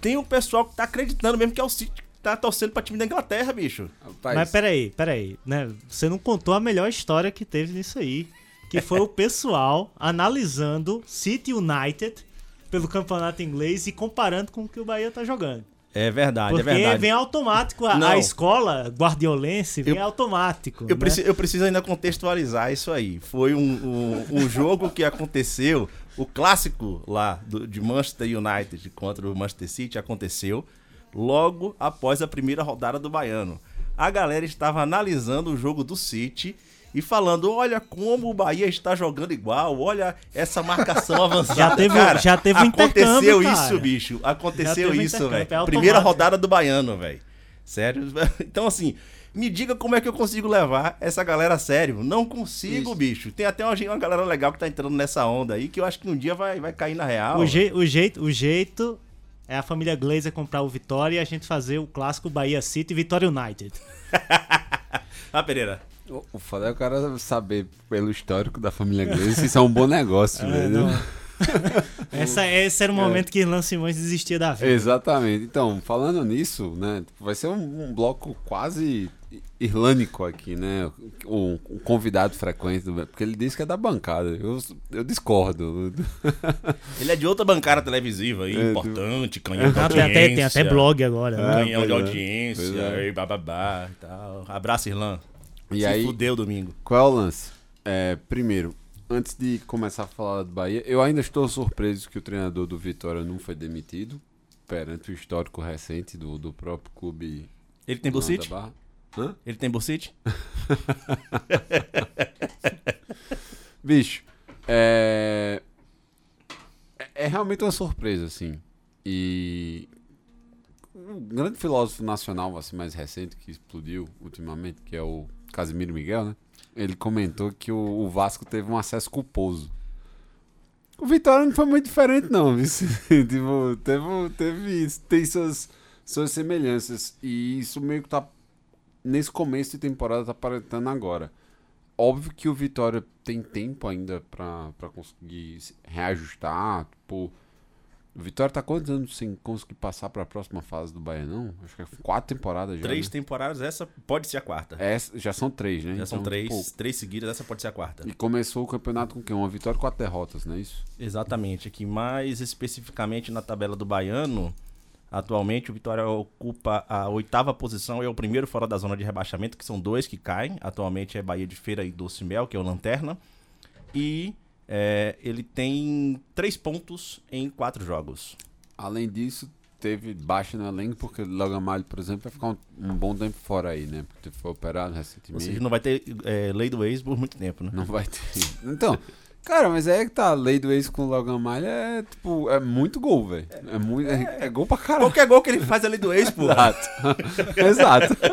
tem o pessoal que tá acreditando mesmo que é o City que tá torcendo pra time da Inglaterra, bicho. Rapaz, Mas peraí, peraí, né? Você não contou a melhor história que teve nisso aí. Que foi o pessoal analisando City United pelo campeonato inglês e comparando com o que o Bahia tá jogando. É verdade, Porque é verdade. vem automático, a, a escola guardiolense vem automático. Eu, né? preci- eu preciso ainda contextualizar isso aí. Foi um, um, um jogo que aconteceu, o clássico lá do- de Manchester United contra o Manchester City aconteceu logo após a primeira rodada do Baiano. A galera estava analisando o jogo do City e falando: olha como o Bahia está jogando igual, olha essa marcação avançada. Já teve- Cara, já teve um Aconteceu isso, cara. bicho. Aconteceu isso, velho. é. Primeira rodada do Baiano, velho. Sério? Então, assim, me diga como é que eu consigo levar essa galera a sério. Não consigo, Isso. bicho. Tem até uma, uma galera legal que tá entrando nessa onda aí, que eu acho que um dia vai, vai cair na real. O, je- o jeito, o jeito é a família Glazer comprar o Vitória e a gente fazer o clássico Bahia City e Vitória United. Ah, Pereira. O, o foda é o cara saber pelo histórico da família Glazer se isso é um bom negócio, É, velho. não. Essa, esse era o momento que Lan Simões desistia da vida. Exatamente. Então, falando nisso, né, vai ser um, um bloco quase irlânico aqui, né? Um, um convidado frequente, do, porque ele disse que é da bancada. Eu, eu discordo. Ele é de outra bancada televisiva aí, É, importante, canhão de Ah, tem, audiência. até, tem até blog agora. né? Canhão de pois é. audiência, é. e bababá e tal. Abraço, Irlan. E Se aí, fudeu domingo. qual é o lance? É, primeiro, antes de começar a falar do Bahia, eu ainda estou surpreso que o treinador do Vitória não foi demitido perante o histórico recente do, do próprio clube. Ele tem? Barra. Hã? Ele tem bucite? Bicho, é... é- é realmente uma surpresa, assim. E um grande filósofo nacional, assim, mais recente, que explodiu ultimamente, que é o Casimiro Miguel, né? Ele comentou que o, o Vasco teve um acesso culposo. O Vitória não foi muito diferente, não, tipo, teve, teve, tem suas, suas semelhanças. E isso meio que tá. Nesse começo de temporada tá aparentando agora. Óbvio que o Vitória tem tempo ainda pra conseguir se reajustar. Tipo, o Vitória tá quantos anos sem conseguir passar pra próxima fase do Bahia, não? Acho que é quatro temporadas já. Três né? temporadas, essa pode ser a quarta. Essa, já são três, né? Já são Então, três, tipo, três seguidas, essa pode ser a quarta. e começou o campeonato com quem? Uma vitória e quatro derrotas, não é isso? Exatamente, aqui mais especificamente na tabela do Baiano, atualmente o Vitória ocupa a oitava posição, é o primeiro fora da zona de rebaixamento, que são dois que caem. Atualmente é Bahia de Feira e Doce Mel, que é o Lanterna. E é, ele tem três pontos em quatro jogos. Além disso, teve baixa no elenco, porque o Logan Malho, por exemplo, vai ficar um, um bom tempo fora aí, né? Porque foi operado Ou recentemente. seja, não vai ter é, lei do ex por muito tempo, né? Não vai ter. Então, cara, mas é que tá, a lei do ex com o Logan Malha é, tipo, é muito gol, velho. É, muito, é, é gol pra caralho. Qualquer gol que ele faz é lei do ex, pô. Exato. Exato.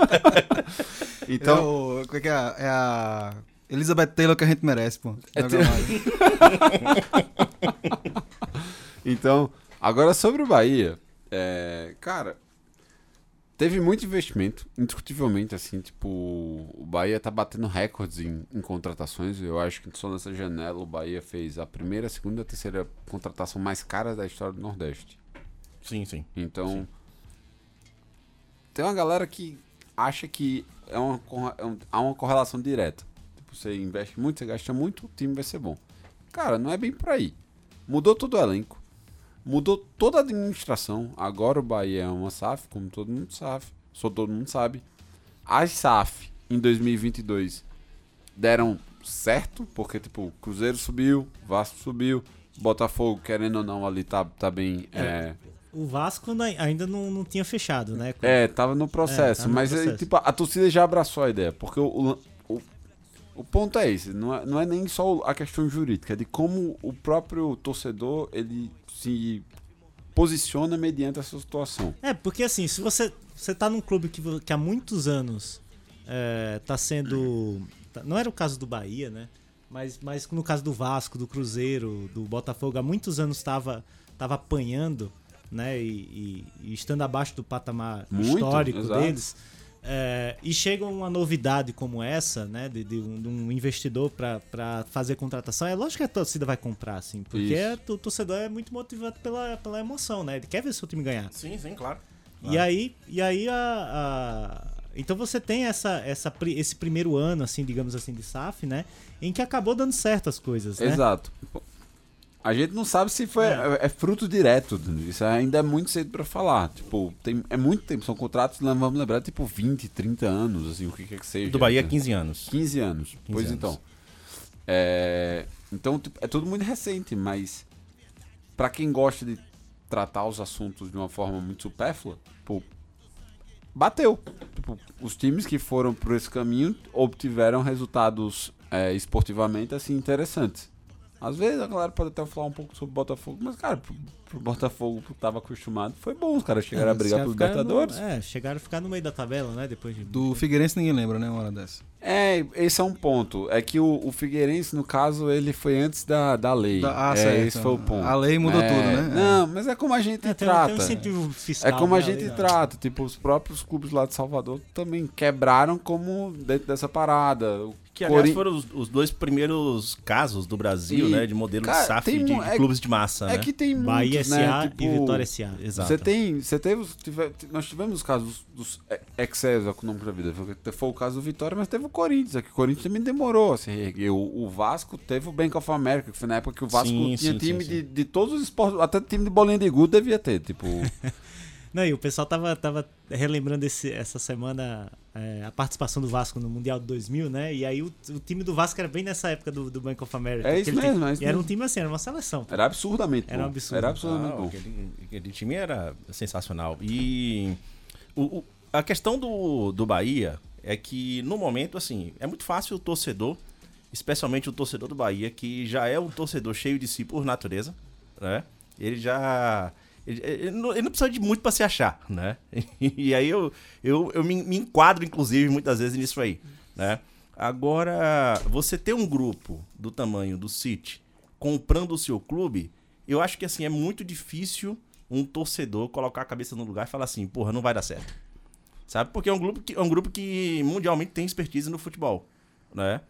Então, como é que é? a- É a Elizabeth Taylor que a gente merece, pô. É te-. Então, agora sobre o Bahia, é, cara, teve muito investimento, indiscutivelmente, assim, tipo, o Bahia tá batendo recordes em, em contratações. Eu acho que só nessa janela o Bahia fez a primeira, a segunda e a terceira contratação mais cara da história do Nordeste. Sim, sim. Então, Sim. tem uma galera que acha que é uma, é um- há uma correlação direta. Tipo, você investe muito, você gasta muito, o time vai ser bom. Cara, não é bem por aí. Mudou todo o elenco. Mudou toda a administração. Agora o Bahia é uma SAF, como todo mundo sabe. Só todo mundo sabe. As SAF em 2022 deram certo, porque tipo, o Cruzeiro subiu, Vasco subiu, Botafogo, querendo ou não, ali tá, tá bem. É, O Vasco ainda não, não tinha fechado, né? é, tava no processo, É, tá no mas aí, processo. tipo, a torcida já abraçou a ideia, porque o, o, ponto é esse, não é, não é nem só a questão jurídica, é de como o próprio torcedor ele se posiciona mediante essa situação. É, porque assim, se você, você tá num clube que, que há muitos anos é, tá sendo. tá- Não era o caso do Bahia, né? Mas, mas no caso do Vasco, do Cruzeiro, do Botafogo, há muitos anos estava tava apanhando, né? E, e- e estando abaixo do patamar Muito, histórico exato. deles. É, e chega uma novidade como essa, né? De, de um, de um investidor para fazer contratação, é lógico que a torcida vai comprar, assim, porque Isso. o torcedor é muito motivado pela, pela emoção, né? Ele quer ver seu time ganhar. Sim, sim, claro. E aí, e aí a, a- então você tem essa, essa, esse primeiro ano, assim, digamos assim, de SAF, né? Em que acabou dando certo as coisas, né? Exato. A gente não sabe se foi É. é, fruto direto. Isso ainda é muito cedo pra falar. Tipo, tem, é muito tempo. São contratos, né, vamos lembrar, tipo 20, 30 anos, assim, o que quer que seja. Do Bahia, né? 15 anos. 15 anos. pois anos. então. É, então, tipo, é tudo muito recente, mas pra quem gosta de tratar os assuntos de uma forma muito supérflua, pô, bateu. Tipo, os times que foram por esse caminho obtiveram resultados é, esportivamente assim interessantes. Às vezes a galera pode até falar um pouco sobre o Botafogo, mas, cara, pro, pro Botafogo que tava acostumado, foi bom. Os caras chegaram a brigar pelos no- Libertadores. é, chegaram a ficar no meio da tabela, né? Depois de. Do Figueirense ninguém lembra, né? Uma hora dessa. É, esse é um ponto. É que o, o Figueirense, no caso, ele foi antes da, da lei. Da- ah, é, certo. Esse foi o ponto. A lei mudou É, tudo, né? Não, mas é como a gente É, tem, trata. tem um incentivo fiscal. É como a né, gente trata. Tipo, os próprios clubes lá de Salvador também quebraram como dentro dessa parada. O Que, aliás, Corin- foram os, os dois primeiros casos do Brasil, E, né? De modelo cara, de SAF tem de, de é- clubes de massa, É né? que tem Bahia muitos, SA né? Tipo, e Vitória SA. Exato. Você tem. Você teve. os- tive- nós tivemos os casos dos Excel econômicos da vida. Foi, foi o caso do Vitória, mas teve o Corinthians. É que o Corinthians também demorou a se reerguer. O, o Vasco teve o Bank of America, que foi na época que o Vasco Sim, tinha sim, time sim, De, de todos os esportes. Até time de bolinha de gude devia ter. Tipo. Não, e o pessoal tava, tava relembrando esse, essa semana é, a participação do Vasco no Mundial de 2000, né? E aí o, o time do Vasco era bem nessa época do, do Bank of America. É isso mesmo, é isso E era um time assim, era uma seleção. pô. Era absurdamente Era um absurdo. Era absurdamente Ah, bom. aquele, aquele time era sensacional. E o- o- a questão do, do Bahia é que, no momento, assim, é muito fácil o torcedor, especialmente o torcedor do Bahia, que já é um torcedor cheio de si por natureza, né? Ele já. Ele, não, não precisa de muito pra se achar, né? E aí eu, eu, eu me, me enquadro, inclusive, muitas vezes nisso aí, né? Agora, você ter um grupo do tamanho do City comprando o seu clube, eu acho que assim é muito difícil um torcedor colocar a cabeça no lugar e falar assim, porra, não vai dar certo. Sabe? Porque é um grupo que, é um grupo que mundialmente tem expertise no futebol, né?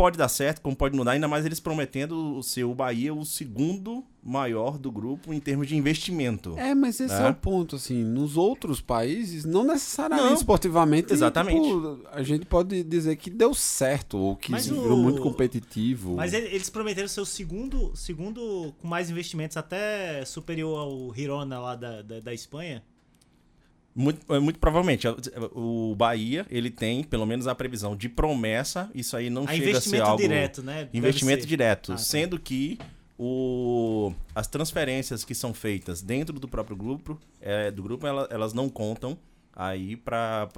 Pode dar certo, como pode não dar, ainda mais eles prometendo ser o Bahia o segundo maior do grupo em termos de investimento. É, mas esse é. É. o ponto, assim, nos outros países, não necessariamente Não. esportivamente, Exatamente. tipo, a gente pode dizer que deu certo, ou que Mas virou o- muito competitivo. Mas ele- eles prometeram ser o segundo, segundo com mais investimentos, até superior ao Girona lá da, da, da Espanha. Muito, é, muito provavelmente. O Bahia, ele tem, pelo menos, a previsão de promessa. Isso aí não a chega a ser investimento algo... direto, né? Investimento ser. direto. Ah, tá. Sendo que o, as transferências que são feitas dentro do próprio grupo, é, do grupo ela- elas não contam aí para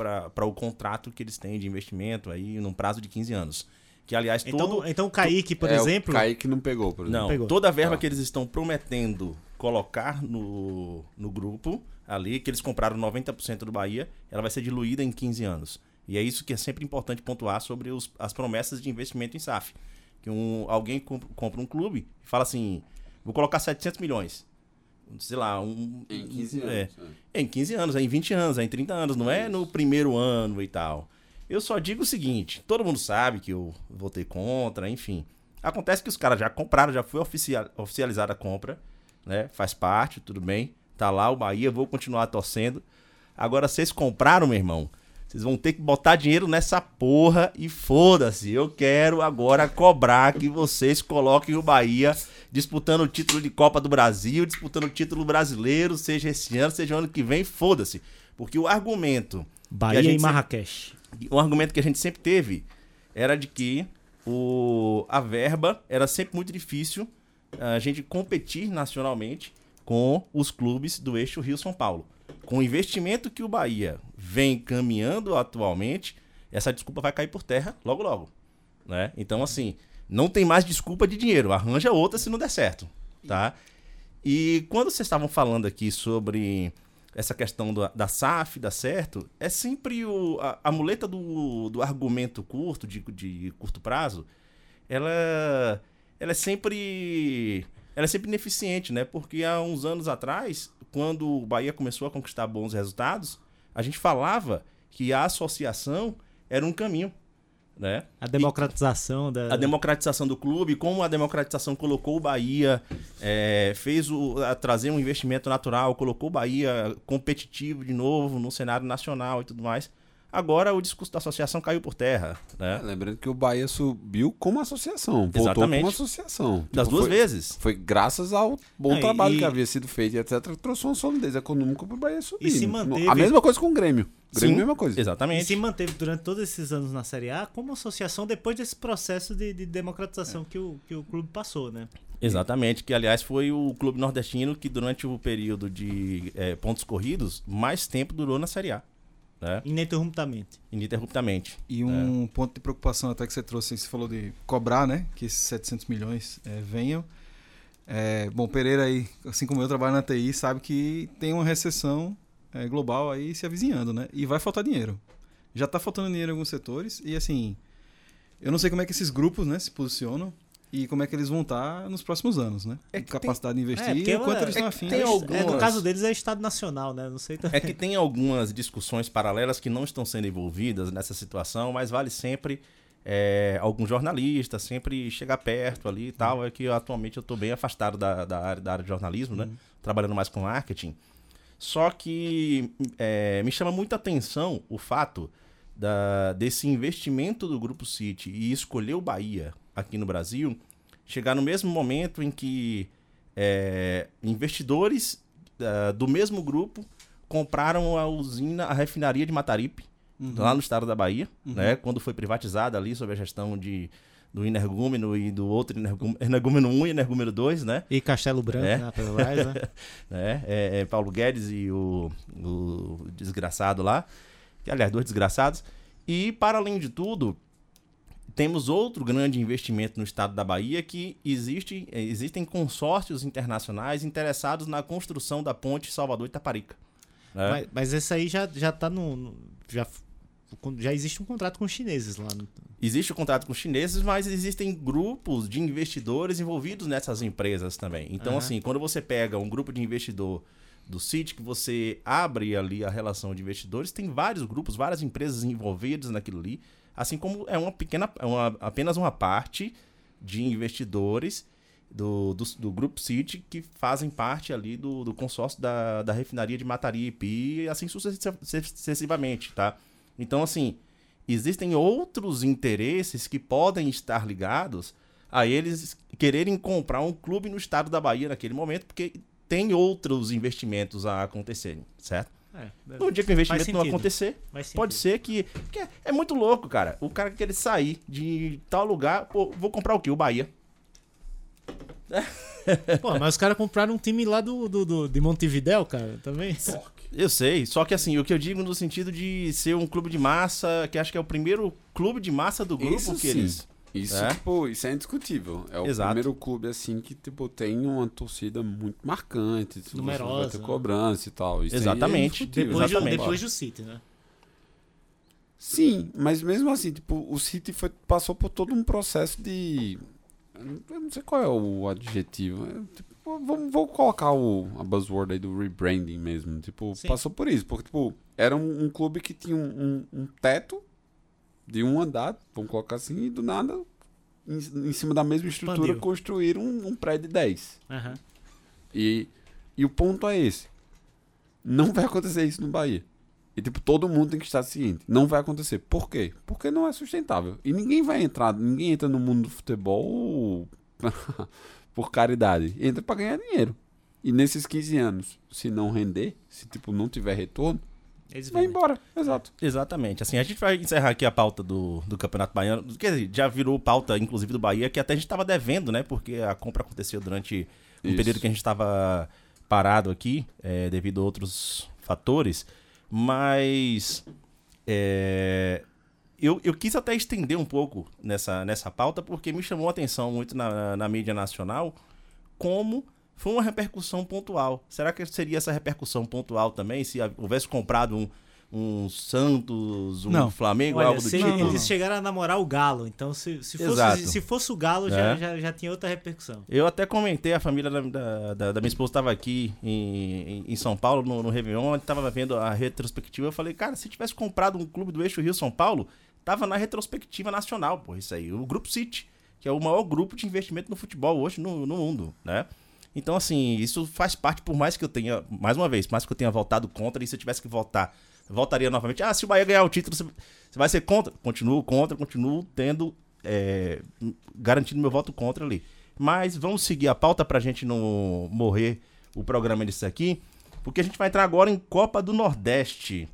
o contrato que eles têm de investimento aí num prazo de 15 anos. Que, aliás, Então, todo... então o Kaique, por é, exemplo. O Kaique não pegou, por exemplo. Não, pegou. toda a verba Tá. que eles estão prometendo colocar no, no grupo ali, que eles compraram 90% do Bahia, ela vai ser diluída em 15 anos. E é isso que é sempre importante pontuar sobre os- as promessas de investimento em SAF. Que um, alguém comp- compra um clube e fala assim, vou colocar 700 milhões. Sei lá, um... Em 15 anos. É, é. é em 15 anos, é em 20 anos, é em 30 anos, não é no primeiro ano e tal. Eu só digo o seguinte: todo mundo sabe que eu votei contra, enfim. Acontece que os caras já compraram, já foi oficial, oficializada a compra, né? Faz parte, tudo bem. Tá lá o Bahia, vou continuar torcendo. Agora, vocês compraram, meu irmão. Vocês vão ter que botar dinheiro nessa porra e foda-se. Eu quero agora cobrar que vocês coloquem o Bahia disputando o título de Copa do Brasil, disputando o título brasileiro, seja esse ano, seja ano que vem, foda-se. Porque o argumento. Bahia e sempre- Marrakech. um argumento que a gente sempre teve era de que o, a verba era sempre muito difícil a gente competir nacionalmente com os clubes do eixo Rio-São Paulo. Com o investimento que o Bahia vem caminhando atualmente, essa desculpa vai cair por terra logo logo. Né? Então, assim, não tem mais desculpa de dinheiro, arranja outra se não der certo. Tá? E quando vocês estavam falando aqui sobre essa questão da SAF dar certo, é sempre o, a, a muleta do, do argumento curto, de, de curto prazo, ela, ela é sempre ela é sempre ineficiente, né? Porque há uns anos atrás, quando o Bahia começou a conquistar bons resultados, a gente falava que a associação era um caminho, né? A democratização da. a democratização do clube, como a democratização colocou o Bahia, é, fez o, trazer um investimento natural, colocou o Bahia competitivo de novo no cenário nacional e tudo mais. Agora o discurso da associação caiu por terra, né? É, lembrando que o Bahia subiu como associação. Voltou Exatamente. como associação. Das Tipo, duas foi, vezes. Foi graças ao bom Não, e- trabalho e- que havia sido feito, e etc. que Trouxe uma solidez econômica pro Bahia subir. E se manteve- A mesma coisa com o Grêmio. Grêmio, Sim, mesma coisa. E Exatamente. se manteve durante todos esses anos na Série A como associação depois desse processo de, de democratização que, o, que o clube passou, né? Exatamente, que aliás foi o clube nordestino que durante o período de eh, pontos corridos mais tempo durou na Série A, né? Ininterruptamente. Ininterruptamente. E um ponto de preocupação até que você trouxe, você falou de cobrar, né? Que esses 700 milhões eh, venham. É, bom, Pereira aí, assim como eu trabalho na TI, sabe que tem uma recessão eh, global aí se avizinhando, né? E vai faltar dinheiro. Já tá faltando dinheiro em alguns setores e assim, eu não sei como é que esses grupos, né, se posicionam e como é que eles vão estar nos próximos anos, né? É Capacidade de investir É, e o quanto é- eles estão é- afim. tem de- algum- É, no Algumas. caso deles é Estado Nacional, né? Não sei também. É que tem algumas discussões paralelas que não estão sendo envolvidas nessa situação, mas vale sempre é, algum jornalista, sempre chegar perto ali e tal. É que eu, atualmente eu estou bem afastado da, da, área, da área de jornalismo, né? Trabalhando mais com marketing. Só que é, me chama muita atenção o fato da, desse investimento do Grupo City e escolher o Bahia aqui no Brasil chegar no mesmo momento em que é, investidores ah, do mesmo grupo compraram a usina, a refinaria de Mataripe, lá no estado da Bahia, né? Quando foi privatizada ali sob a gestão de, do Energúmeno e do outro Energúmeno, Energúmeno 1 e Energúmeno 2, né? E Castelo Branco, É. né? Petrobras, né? né? É, é Paulo Guedes e o, o desgraçado lá, aliás, dois desgraçados. E, para além de tudo, temos outro grande investimento no estado da Bahia que existe, existem consórcios internacionais interessados na construção da ponte Salvador-Itaparica. né? Mas, mas esse aí já, já tá no. no- já, já existe um contrato com os chineses lá. no- Existe o contrato com os chineses, mas existem grupos de investidores envolvidos nessas empresas também. Então, Aham. assim, quando você pega um grupo de investidor do City, que você abre ali a relação de investidores, tem vários grupos, várias empresas envolvidas naquilo ali, assim como é uma pequena, é uma, apenas uma parte de investidores do, do, do Grupo City que fazem parte ali do, do consórcio da, da refinaria de Mataripe e assim sucessi- sucessivamente, tá? Então, assim, existem outros interesses que podem estar ligados a eles quererem comprar um clube no estado da Bahia naquele momento, porque tem outros investimentos a acontecerem, certo? É, No dia que o investimento não acontecer, pode ser que, que é, é muito louco, cara. O cara querer sair de tal lugar, pô, vou comprar o quê? O Bahia. Pô, mas os caras compraram um time lá do, do, do- de Montevidéu, cara, também. Eu sei, só que assim, o que eu digo no sentido de ser um clube de massa, que acho que é o primeiro clube de massa do grupo Isso que sim. eles. Isso, É? tipo, isso é indiscutível. É o Exato. primeiro clube, assim, que, tipo, tem uma torcida muito marcante. tipo, Numerosa, Vai ter cobrança e tal. Isso é Exatamente. indiscutível. Depois, do, Exatamente. depois do City, né? Sim, mas mesmo assim, tipo, o City foi, passou por todo um processo de. Eu não sei qual é o adjetivo. é, tipo, vamos, vou colocar o, a buzzword aí do rebranding mesmo. Tipo, Sim. passou por isso. Porque, tipo, era um, um clube que tinha um, um- um teto de um andar, vamos colocar assim, e do nada, em, em cima da mesma estrutura, Expandiu. construíram um, um prédio de 10. Aham. E, e o ponto é esse. Não vai acontecer isso no Bahia. E, tipo, todo mundo tem que estar ciente. Não vai acontecer. Por quê? Porque não é sustentável. E ninguém vai entrar, ninguém entra no mundo do futebol por caridade. Entra pra ganhar dinheiro. E nesses 15 anos, se não render, se, tipo, não tiver retorno, Eles vai vendem. embora. Exato. Exatamente. Assim, a gente vai encerrar aqui a pauta do, do Campeonato Baiano. Quer dizer, já virou pauta, inclusive, do Bahia, que até a gente estava devendo, né? Porque a compra aconteceu durante um Isso. período que a gente estava parado aqui, é, devido a outros fatores. Mas é, eu, eu quis até estender um pouco nessa, nessa pauta, porque me chamou a atenção muito na, na mídia nacional como foi uma repercussão pontual. Será que seria essa repercussão pontual também se houvesse comprado um, um Santos, um Não. Flamengo, Olha, algo do se tipo? eles chegaram a namorar o Galo, então se, se, fosse, se fosse o Galo, já, É. já, já tinha outra repercussão. Eu até comentei, a família da, da, da- minha esposa estava aqui em, em, São Paulo, no, no Réveillon, estava vendo a retrospectiva. Eu falei, cara, se tivesse comprado um clube do eixo Rio-São Paulo, tava na retrospectiva nacional, pô, isso aí. O Grupo City, que é o maior grupo de investimento no futebol hoje no, no mundo, né? Então, assim, isso faz parte, por mais que eu tenha, mais uma vez, por mais que eu tenha votado contra, e se eu tivesse que votar, eu votaria novamente. Ah, se o Bahia ganhar o título, você você vai ser contra? Continuo contra, continuo tendo, é, garantindo meu voto contra ali. Mas vamos seguir a pauta pra gente não morrer o programa disso aqui, porque a gente vai entrar agora em Copa do Nordeste.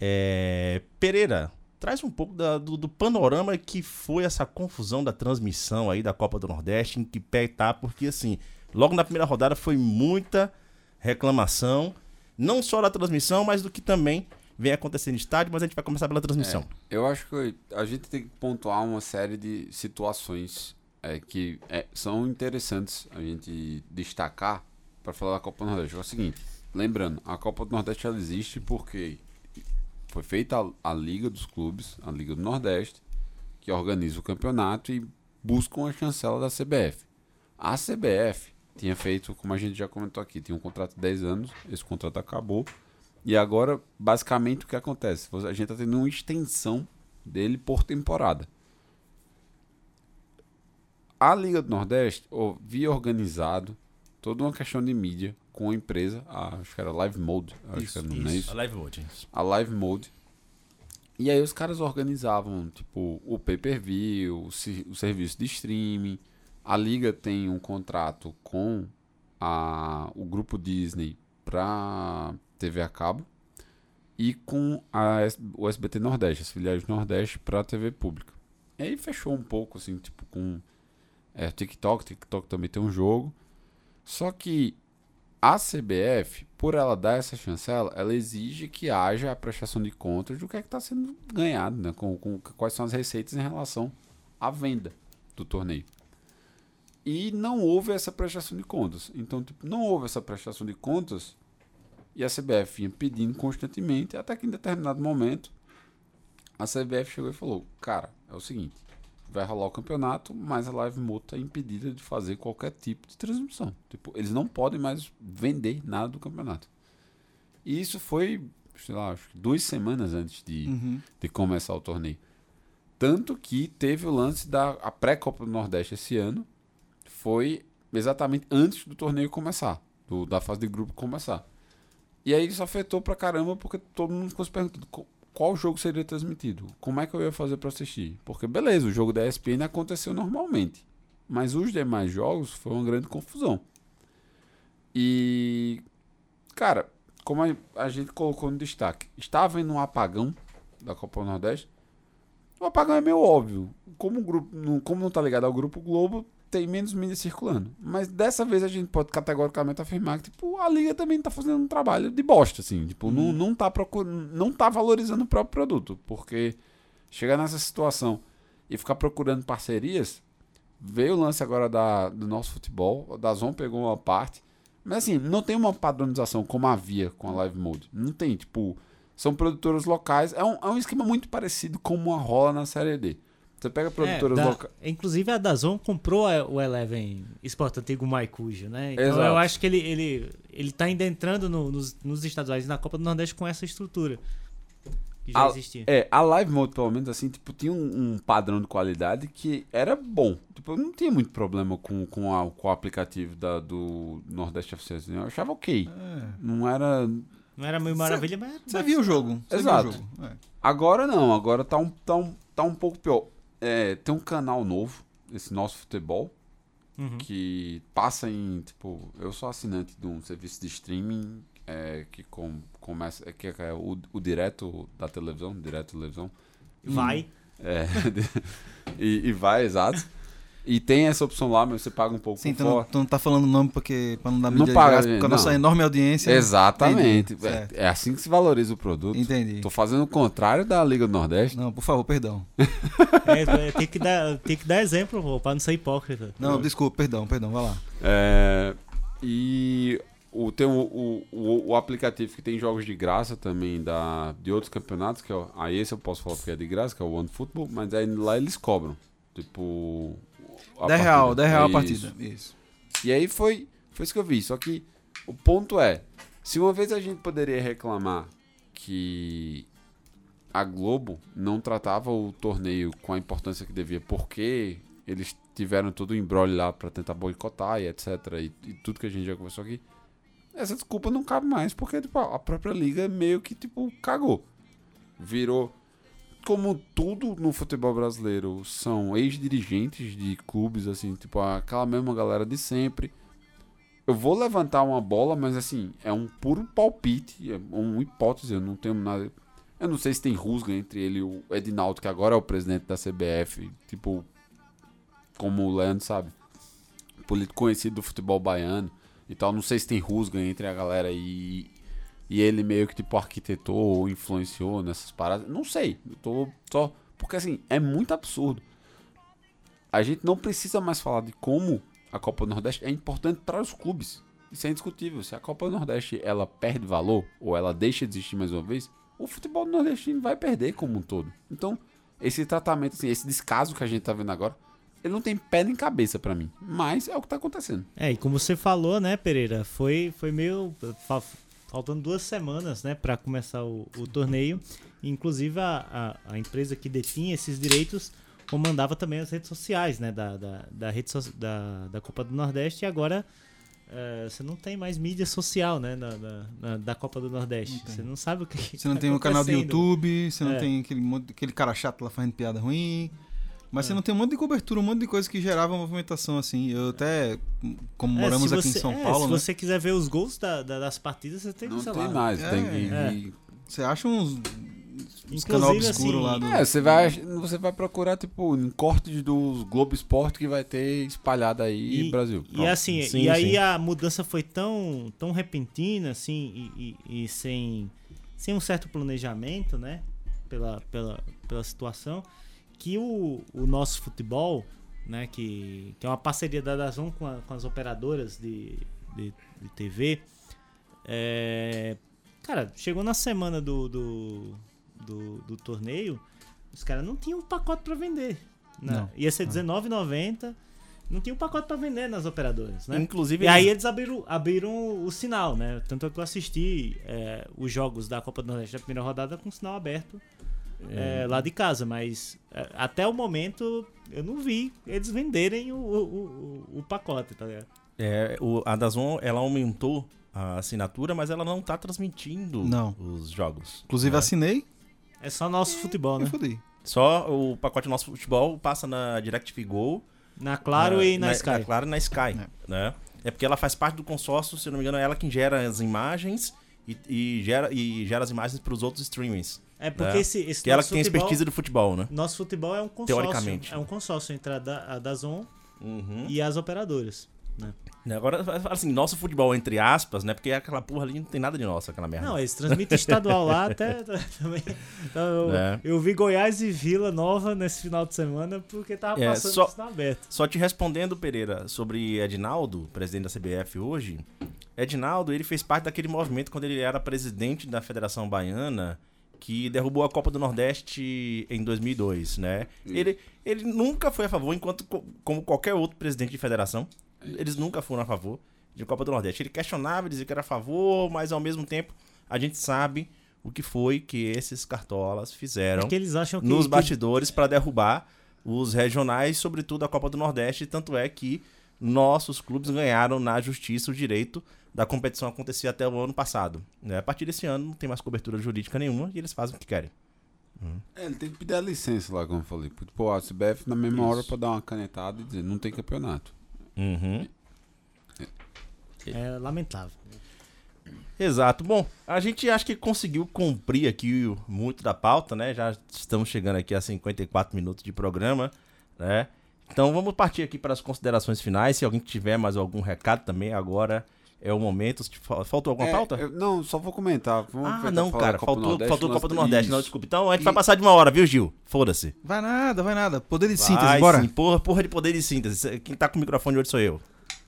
É, Pereira, traz um pouco da- do, do panorama que foi essa confusão da transmissão aí da Copa do Nordeste, em que pé tá, porque assim, logo na primeira rodada foi muita reclamação, não só da transmissão, mas do que também vem acontecendo no estádio, mas a gente vai começar pela transmissão. É, eu acho que a gente tem que pontuar uma série de situações é, que é, são interessantes a gente destacar para falar da Copa do Nordeste. É o seguinte, lembrando, a Copa do Nordeste ela existe porque foi feita a, a Liga dos Clubes, a Liga do Nordeste, que organiza o campeonato e busca uma chancela da CBF. A CBF tinha feito, como a gente já comentou aqui, tinha um contrato de 10 anos, esse contrato acabou. E agora, basicamente, o que acontece? A gente está tendo uma extensão dele por temporada. A Liga do Nordeste ó, via organizado toda uma questão de mídia com a empresa, a- acho que era Live Mode, acho que era, não é isso? A live mode. a Live Mode. E aí os caras organizavam, tipo, o pay-per-view, o, o serviço de streaming. A liga tem um contrato com a, o grupo Disney pra TV a cabo e com a, o SBT Nordeste, as filiais do Nordeste pra TV pública. E aí fechou um pouco, assim, tipo, com é, TikTok. TikTok também tem um jogo. Só que a CBF, por ela dar essa chancela, ela exige que haja a prestação de contas do que é está sendo ganhado, né? Com, com- quais são as receitas em relação à venda do torneio. E não houve essa prestação de contas. Então, tipo, não houve essa prestação de contas e a CBF vinha pedindo constantemente, até que em determinado momento a CBF chegou e falou: Cara, é o seguinte, vai rolar o campeonato, mas a Live Mode está impedida de fazer qualquer tipo de transmissão. Tipo, eles não podem mais vender nada do campeonato. E isso foi, sei lá, acho que duas semanas antes de, Uhum. de começar o torneio. Tanto que teve o lance da pré-Copa do Nordeste esse ano, foi exatamente antes do torneio começar, do- da fase de grupo começar. E aí isso afetou pra caramba, porque todo mundo ficou se perguntando "Qu- qual jogo seria transmitido, como é que eu ia fazer pra assistir. Porque beleza, o jogo da ESPN aconteceu normalmente, mas os demais jogos foi uma grande confusão. E, cara, como a, gente colocou no destaque, está havendo um apagão da Copa do Nordeste. O apagão é meio óbvio. Como, o grupo, como não tá ligado ao Grupo Globo, tem menos mídia circulando. Mas dessa vez a gente pode categoricamente afirmar que tipo, a Liga também tá fazendo um trabalho de bosta, assim. Tipo, não, não, tá procurando, não tá valorizando o próprio produto. Porque chegar nessa situação e ficar procurando parcerias, veio o lance agora da, do nosso futebol. Da Zon pegou uma parte. Mas assim, não tem uma padronização como havia com a Live Mode. Não tem, tipo, são produtoras locais. É um, é um esquema muito parecido com uma rola na série D. Você pega produtoras É, da- locais. Inclusive a Dazon comprou a- o Eleven Sport antigo Maicujo, né? Então Exato. eu acho que ele, ele, ele tá ainda entrando no- nos, nos estaduais e na Copa do Nordeste com essa estrutura que já A- existia. É, a Live Mode, pelo menos, assim, tipo, tinha um, um padrão de qualidade que era bom. Tipo, eu não tinha muito problema com, com, a- com o aplicativo da, do Nordeste FC. assim, Eu achava ok. É. Não era. Não era meio maravilha, mas. Você viu o jogo. Você Exato. Viu o jogo. É. Agora não, agora tá um, tá um, tá um pouco pior. É, tem um canal novo, esse nosso futebol, Uhum. que passa em, tipo, eu sou assinante de um serviço de streaming é, que com, começa, é, que é o, o direto da televisão, direto da televisão. Vai. É, e, e vai, exato. E tem essa opção lá, mas você paga um pouco Sim, tu não, fora. tu não tá falando o nome porque, pra não dar Não mídia de paga, graça, porque a nossa não. enorme audiência. Exatamente. Entendi, certo. É, é assim que se valoriza o produto. Entendi. Tô fazendo o contrário da Liga do Nordeste. Não, por favor, perdão. É, é, tem, que dar, tem que dar exemplo, pô, pra não ser hipócrita. Não, desculpa, perdão, perdão, vai lá. É, e o, tem o, o, o, o aplicativo que tem jogos de graça também da, de outros campeonatos, que é, o- aí esse eu posso falar porque é de graça, que é o One Football, mas aí lá eles cobram. Tipo. A 10 real, partida. 10 real a partida. Isso. E aí foi, foi isso que eu vi. Só que o ponto é: se uma vez a gente poderia reclamar que a Globo não tratava o torneio com a importância que devia, porque eles tiveram todo o embrolho lá pra tentar boicotar e etc. E, e tudo que a gente já conversou aqui. Essa desculpa não cabe mais, porque tipo, a própria liga meio que tipo cagou. Virou como tudo no futebol brasileiro são ex-dirigentes de clubes, assim, tipo, aquela mesma galera de sempre. Eu vou levantar uma bola, mas assim, é um puro palpite, é uma hipótese, eu não tenho nada. Eu não sei se tem rusga entre ele e o Edinaldo, que agora é o presidente da CBF, tipo, como o Leandro sabe, político conhecido do futebol baiano e tal. Não sei se tem rusga entre a galera e, e ele meio que tipo arquitetou ou influenciou nessas paradas. Não sei. Eu tô só. Porque assim, é muito absurdo. A gente não precisa mais falar de como a Copa do Nordeste é importante para os clubes. Isso é indiscutível. Se a Copa do Nordeste ela perde valor ou ela deixa de existir mais uma vez, o futebol nordestino vai perder como um todo. Então, esse tratamento, assim, esse descaso que a gente tá vendo agora, ele não tem pé nem cabeça para mim. Mas é o que tá acontecendo. É, e como você falou, né, Pereira, foi, foi meio. Fa- faltando duas semanas, né, pra começar o, o torneio. Inclusive, a, a, a empresa que detinha esses direitos comandava também as redes sociais, né, da, da, da, rede so- da, da Copa do Nordeste. E agora eh, você não tem mais mídia social, né, da, da, da- da Copa do Nordeste. Você não sabe o que. Você não tá tem um canal do. YouTube, você não É. tem aquele, aquele cara chato lá fazendo piada ruim. Mas É. você não tem um monte de cobertura, um monte de coisa que gerava movimentação assim. Eu até, como É, moramos aqui em São é, Paulo, Se né? você quiser ver os gols da- da- das partidas, você tem que, Não sei tem lá. mais. É, tem que. é. Você acha uns, uns Inclusive, canal obscuro assim, lá do. É, você vai, você vai procurar, tipo, em cortes dos Globo Esporte que vai ter espalhado aí E- Brasil. E Pronto. assim, Sim, e aí sim. a mudança foi tão, tão repentina, assim, e, e- e sem, sem um certo planejamento, né? Pela, pela, pela situação, que o, o nosso futebol, né? Que, que é uma parceria da Dazon com, a- com as operadoras de, de, de TV. é, cara, chegou na semana do, do, do, do torneio, os caras não tinham um pacote pra vender. Né? Não. Ia ser R$19,90. Não tinha um pacote pra vender nas operadoras, né? Inclusive, E aí eles- eles abriram, abriram o sinal, né? Tanto é que eu assisti é, os jogos da Copa do Nordeste da primeira rodada com o sinal aberto é, lá de casa, mas é, até o momento eu não vi eles venderem o, o, o- o pacote, tá ligado? É, o, a Dazon, ela aumentou a assinatura, mas ela não tá transmitindo Não. os jogos. Inclusive né? assinei É só nosso futebol, né? fudi. Só o pacote Nosso Futebol passa na DirecTV Go. Na Claro e na, Sky. Na Claro e na Sky, né? É porque ela faz parte do consórcio, se não me engano, é ela quem gera as imagens e, e gera, e gera as imagens para os outros streamings. É porque né? esse, esse Que é ela que tem futebol, expertise do futebol, né? nosso futebol é um consórcio. Teoricamente. É um consórcio entre a, da, a Dazon Uhum. e as operadoras. Né? Agora, assim, nosso futebol, entre aspas, né? Porque aquela porra ali não tem nada de nosso, aquela merda. Não, eles transmitem estadual lá até também. Então, eu, É. eu vi Goiás e Vila Nova nesse final de semana porque tava É, passando só- o sinal aberto. Só te respondendo, Pereira, sobre Edinaldo, presidente da CBF hoje. Edinaldo, ele fez parte daquele movimento quando ele era presidente da Federação Baiana, que derrubou a Copa do Nordeste em 2002, né? Ele, ele nunca foi a favor, enquanto co- como qualquer outro presidente de federação, eles nunca foram a favor de Copa do Nordeste. Ele questionava, dizia que era a favor, mas ao mesmo tempo a gente sabe o que foi que esses cartolas fizeram eles acham que. nos que- bastidores para derrubar os regionais, sobretudo a Copa do Nordeste. Tanto é que nossos clubes ganharam na justiça o direito da competição acontecer até o ano passado. Né? A partir desse ano não tem mais cobertura jurídica nenhuma e eles fazem o que querem. É, ele tem que pedir a licença lá, como eu falei. Pô, a CBF na mesma hora Isso. pra dar uma canetada e dizer, não tem campeonato. Uhum. É lamentável. Exato. Bom, a gente acho que conseguiu cumprir aqui muito da pauta, né? Já estamos chegando aqui a 54 minutos de programa, né? Então vamos partir aqui para as considerações finais. Se alguém tiver mais algum recado também, agora é o momento. Faltou alguma É, pauta? eu- não, só vou comentar. Vamos Ah, não, cara. Copa Faltou, Nordeste, faltou nós- Copa do Nordeste. Não, Isso. desculpa. Então a gente E- vai passar de uma hora, viu, Gil? Foda-se. Vai nada, vai nada. Poder de síntese, Vai bora. sim, porra, porra de poder de síntese. Quem tá com o microfone hoje sou eu.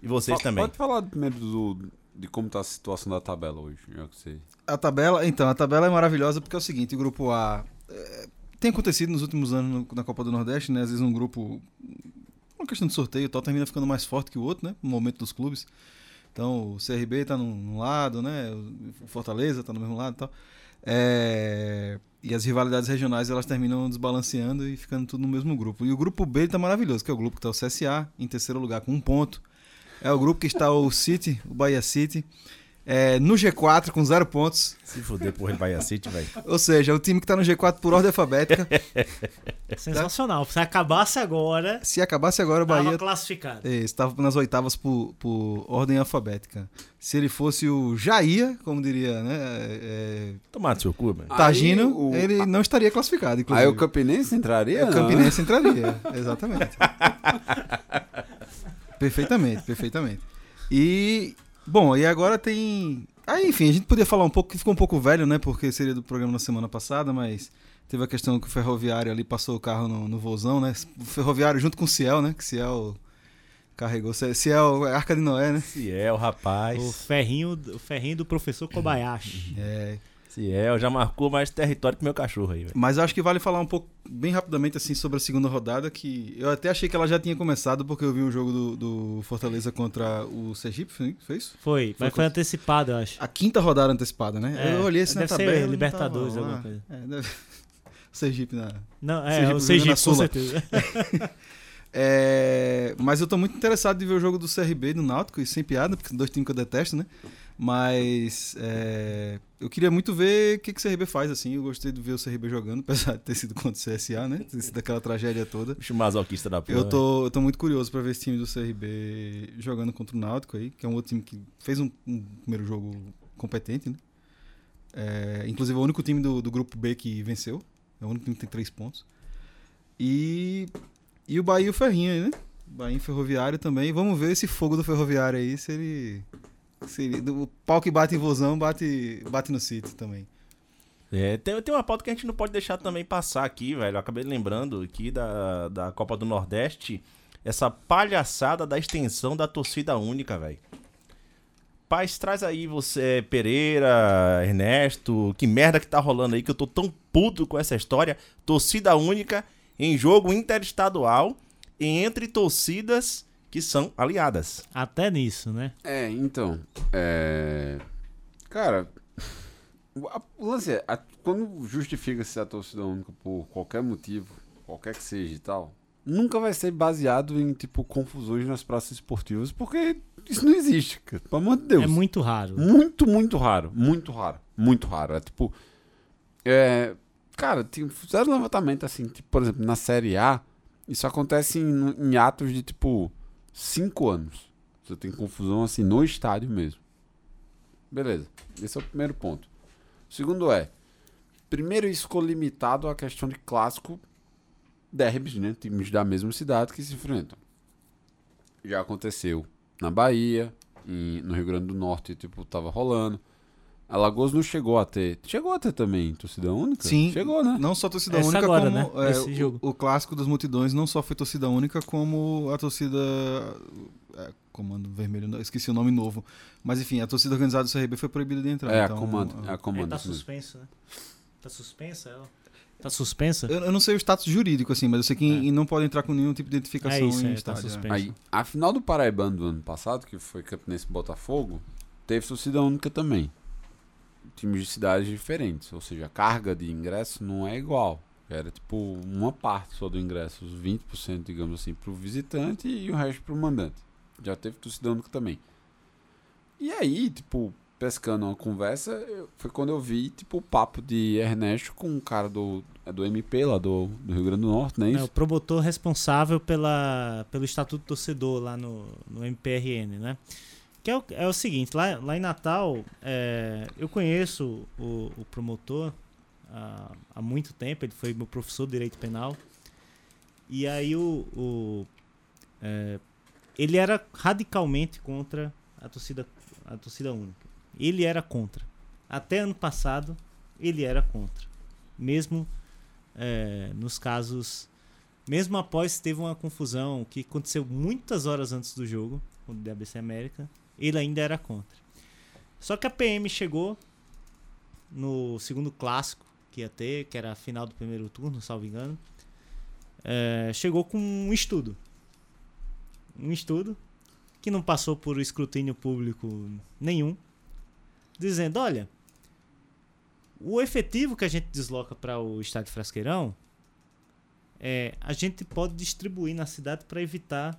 E vocês também. Pode falar primeiro do, de como tá a situação da tabela hoje, já que você... A tabela, então, a tabela é maravilhosa porque é o seguinte, o grupo A é, tem acontecido nos últimos anos no- na Copa do Nordeste, né? Às vezes um grupo, uma questão de sorteio, e tal, termina ficando mais forte que o outro, né? No momento dos clubes. Então, o CRB tá num, num lado, né? O Fortaleza tá no mesmo lado, e tal. É, e as rivalidades regionais elas terminam desbalanceando e ficando tudo no mesmo grupo. E o grupo B tá maravilhoso, que é o grupo que tá o CSA em terceiro lugar com um ponto. É o grupo que está o City, o Bahia City, é, no G4 com zero pontos. Se fuder, porra de Bahia City, velho. Ou seja, é o time que tá no G4 por ordem alfabética. Sensacional. Se acabasse agora, Se acabasse agora, o Bahia classificado. estava nas oitavas por, por ordem alfabética. Se ele fosse o Jair, como diria, né? É, Tomar no seu cu, velho. Tagino, o- ele não estaria classificado, inclusive. Aí o Campinense entraria? O não? Campinense entraria, exatamente. perfeitamente, perfeitamente. E, bom, e agora tem. Aí, enfim, a gente podia falar um pouco, que ficou um pouco velho, né? Porque seria do programa na semana passada, mas teve a questão que o ferroviário ali passou o carro no, no vozão, né? O ferroviário junto com o Ciel, né? Que Ciel carregou. Ciel é Arca de Noé, né? Ciel, rapaz. O ferrinho, o ferrinho do professor Kobayashi. É. Ciel já marcou mais território que meu cachorro aí, velho. Mas eu acho que vale falar um pouco, bem rapidamente, assim, sobre a segunda rodada, que eu até achei que ela já tinha começado, porque eu vi o jogo do, do Fortaleza contra o Sergipe, foi foi isso? Foi, Foi mas foi antecipado, eu acho. A quinta rodada antecipada, né? É, eu olhei assim na deve ser tabela. não Libertadores, alguma coisa. É, deve... Sergipe na. Não, é, Sergipe o Sergipe, na com Sula. certeza. É, Mas eu tô muito interessado de ver o jogo do CRB e do Náutico, e sem piada, porque são dois times que eu detesto, né? Mas é, eu queria muito ver o que, que o CRB faz, assim. Eu gostei de ver o CRB jogando, apesar de ter sido contra o CSA, né? Ter sido aquela tragédia toda. Bicho masoquista da porra. Eu tô, eu tô muito curioso pra ver esse time do CRB jogando contra o Náutico aí, que é um outro time que fez um, um primeiro jogo competente, né? É, inclusive é o único time do, do grupo B que venceu. É o único time que tem três pontos. E, e o Bahia e o Ferrinho aí, né? Bahia e Ferroviário também. Vamos ver esse fogo do Ferroviário aí, se ele. Se ele o pau que bate em Vozão bate, bate no City também. É, tem, tem uma pauta que a gente não pode deixar também passar aqui, velho. Eu acabei lembrando aqui da, da Copa do Nordeste. Essa palhaçada da extensão da torcida única, velho. Paz, traz aí você, Pereira, Ernesto. Que merda que tá rolando aí que eu tô tão puto com essa história. Torcida única em jogo interestadual entre torcidas que são aliadas. Até nisso, né? É, então. É... Cara, o, lance é: a- quando justifica-se a torcida única por qualquer motivo, qualquer que seja e tal, nunca vai ser baseado em, tipo, confusões nas praças esportivas, porque isso não existe, cara. Pelo amor de Deus. É muito raro. Muito, muito raro. Muito raro. Muito raro. É tipo. É, cara, tem, fizeram um levantamento assim, tipo, por exemplo, na Série A, isso acontece em, em atos de tipo 5 anos. Você tem confusão assim no estádio mesmo. Beleza. Esse é o primeiro ponto. Segundo é. Primeiro, isso ficou limitado à questão de clássico derbys, né? Times da mesma cidade que se enfrentam. Já aconteceu na Bahia, em- no Rio Grande do Norte, tipo, tava rolando. Alagoas não chegou a ter. Chegou a ter também torcida única? Sim. Chegou, né? Não só torcida Essa única, agora, como né? é, Esse o- jogo. O, clássico das multidões não só foi torcida única, como a torcida. é, comando Vermelho, não, esqueci o nome novo. Mas enfim, a torcida organizada do CRB foi proibida de entrar. É, então, a comando. É a É, comando. tá suspenso, né? Tá suspensa ela? Tá suspensa? Eu, eu não sei o status jurídico, assim, mas eu sei que É. não pode entrar com nenhum tipo de identificação É isso, em é, tá estádio. suspenso. Aí, a final do Paraibano do ano passado, que foi Campinense Botafogo, teve torcida única também. Times de cidades diferentes. Ou seja, a carga de ingresso não é igual. Era tipo uma parte só do ingresso, os 20%, digamos assim, pro visitante e o resto pro mandante. já teve torcida única também. E aí, tipo, pescando uma conversa, eu- foi quando eu vi, tipo, o papo de Ernesto com um cara do, do MP lá do, do Rio Grande do Norte, não é É, o promotor responsável pela, pelo Estatuto do Torcedor lá no, no MPRN, né? Que é o, é o seguinte, lá, lá em Natal, é, eu conheço o, o promotor há, há muito tempo, ele foi meu professor de Direito Penal. E aí o, o, é, ele era radicalmente contra a torcida, a torcida única. Ele era contra. Até ano passado, ele era contra. Mesmo é, nos casos. Mesmo após teve uma confusão que aconteceu muitas horas antes do jogo, o do ABC América, ele ainda era contra. Só que a PM chegou no segundo clássico que ia ter, que era a final do primeiro turno, salvo engano. é, chegou com um estudo. Um estudo que não passou por escrutínio público nenhum, dizendo: olha, o efetivo que a gente desloca para o estádio Frasqueirão, é, a gente pode distribuir na cidade para evitar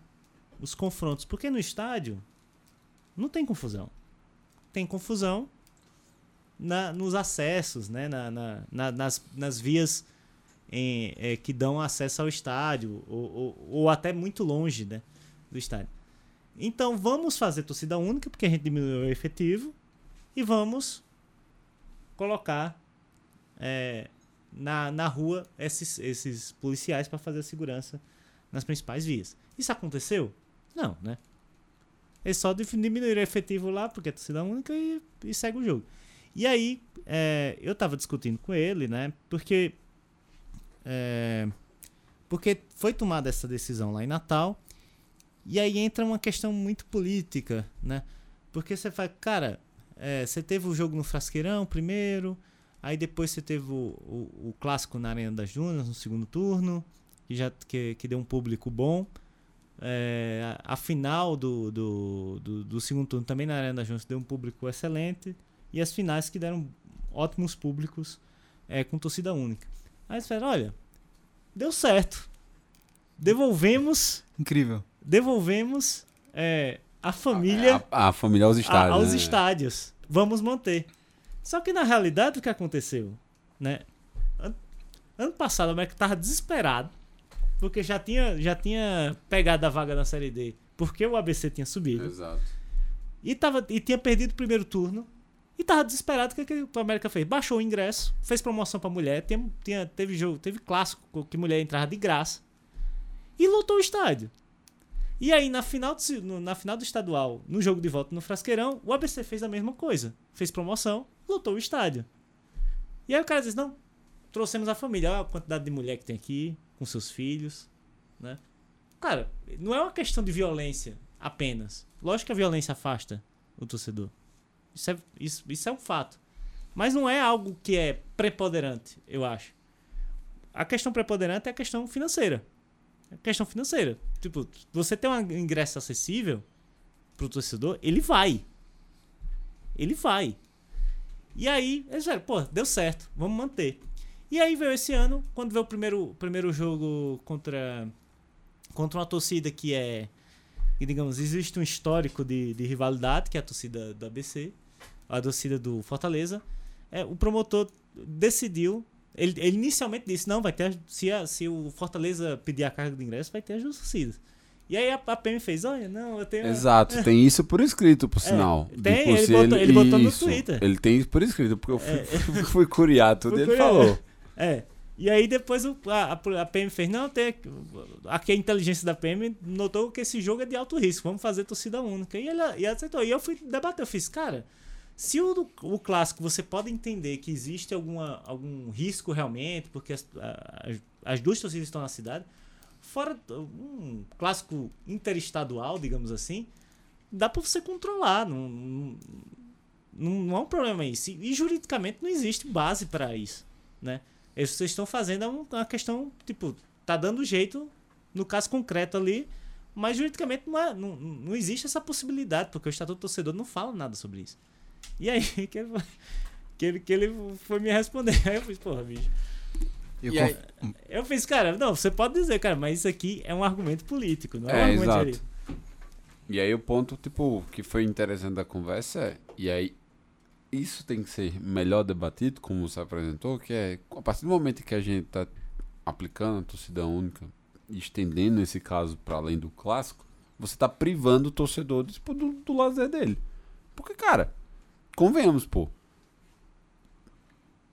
os confrontos. Porque no estádio não tem confusão. Tem confusão na, nos acessos, né? na, na- na- nas, nas vias em- é, que dão acesso ao estádio, ou, ou, ou até muito longe né, do estádio. Então vamos fazer torcida única, porque a gente diminuiu o efetivo, e vamos colocar é, na, na rua esses, esses policiais para fazer a segurança nas principais vias. Isso aconteceu? Não, né? Eles só dif- diminuíram o efetivo lá, porque é torcida única, e, e segue o jogo. E aí, é, eu tava discutindo com ele, né? Porque. é, porque foi tomada essa decisão lá em Natal. E aí entra uma questão muito política, né? Porque você fala, cara, é, você teve o jogo no Frasqueirão primeiro, aí depois você teve o, o, o clássico na Arena das Dunas no segundo turno, que já que, que deu um público bom. É, a, a final do, do, do, do segundo turno também na Arena das Dunas deu um público excelente. E as finais que deram ótimos públicos é, com torcida única. Aí você fala, olha, deu certo. Devolvemos, Incrível. devolvemos é, a família A, a família aos a- estádios. aos né? estádios. Vamos manter. Só que na realidade o que aconteceu, né? An- Ano passado o América tava desesperado porque já tinha já tinha pegado a vaga na Série D, porque o ABC tinha subido Exato. e tava e tinha perdido o primeiro turno. E tava desesperado o que, que o América fez? Baixou o ingresso, fez promoção pra mulher, tinha, tinha- teve jogo, teve clássico que mulher entrava de graça e lotou o estádio. E aí, na final, do, na final do estadual, no jogo de volta no Frasqueirão, o ABC fez a mesma coisa. Fez promoção, lotou o estádio. E aí o cara diz: Não, trouxemos a família, olha a quantidade de mulher que tem aqui, com seus filhos. Né? Cara, não é uma questão de violência apenas. Lógico que a violência afasta o torcedor. Isso é, isso, isso é um fato. Mas não é algo que é preponderante, eu acho. A questão preponderante é a questão financeira. A questão financeira. Tipo, você tem um ingresso acessível pro torcedor, ele vai. Ele vai. E aí, eles disseram, pô, deu certo, vamos manter. E aí veio esse ano, quando veio o primeiro, primeiro jogo contra, contra uma torcida que é. Que, digamos, existe um histórico de, de rivalidade, que é a torcida do ABC, a torcida do Fortaleza. É, o promotor decidiu. Ele, ele inicialmente disse: não, vai ter. Se, a- se o Fortaleza pedir a carga de ingresso, vai ter as duas torcidas. E aí a, a PM fez: olha, não, eu tenho. Exato, tem isso por escrito, por sinal. É, tem, Tipo, ele se botou- ele botou no Twitter. Ele tem isso por escrito, porque eu fui, É. fui curiar tudo Fui e ele curiar. falou. É. E aí depois o- a, a- PM fez, não, tem, aqui a inteligência da PM notou que esse jogo é de alto risco, vamos fazer torcida única. E ele e aceitou. E eu fui debater, eu fiz, cara, se o, o clássico você pode entender que existe alguma, algum risco realmente, porque as, as, as duas torcidas estão na cidade, fora um clássico interestadual, digamos assim, dá pra você controlar, não, não, não, não é um problema isso. E juridicamente não existe base pra isso, né? Isso que vocês estão fazendo é um- uma questão, tipo, tá dando jeito no caso concreto ali, mas juridicamente não, é, não, não existe essa possibilidade, porque o Estatuto do Torcedor não fala nada sobre isso. E aí que ele, que ele, que ele foi me responder. Aí eu fiz, porra, bicho. Eu aí- Eu fiz, cara, não, você pode dizer, cara, mas isso aqui é um argumento político, não é, um É, argumento exato. jurídico. E aí o ponto, tipo, que foi interessante da conversa é, e aí isso tem que ser melhor debatido, como você apresentou, que é a partir do momento que a gente tá aplicando a torcida única estendendo esse caso para além do clássico, você tá privando o torcedor tipo, do, do lazer dele. Porque, cara, convenhamos, pô.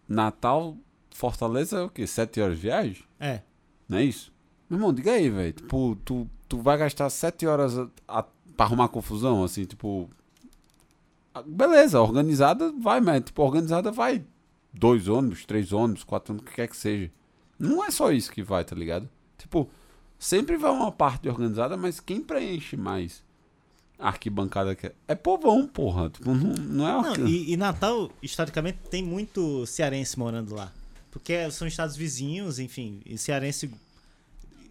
Natal, Fortaleza é o quê? Sete horas de viagem? É. Não é isso? Meu irmão, diga aí, velho. Tipo, tu, tu vai gastar sete horas a, a, pra arrumar confusão, assim, tipo. A- Beleza, organizada vai, mas, tipo, organizada vai dois ônibus, três ônibus, quatro ônibus, o que quer que seja. Não é só isso que vai, tá ligado? Tipo, sempre vai uma parte organizada, mas quem preenche mais a arquibancada que é, é povão, porra. Tipo, não, não é Não, e, e Natal, historicamente, tem muito cearense morando lá. Porque são estados vizinhos, enfim, e cearense,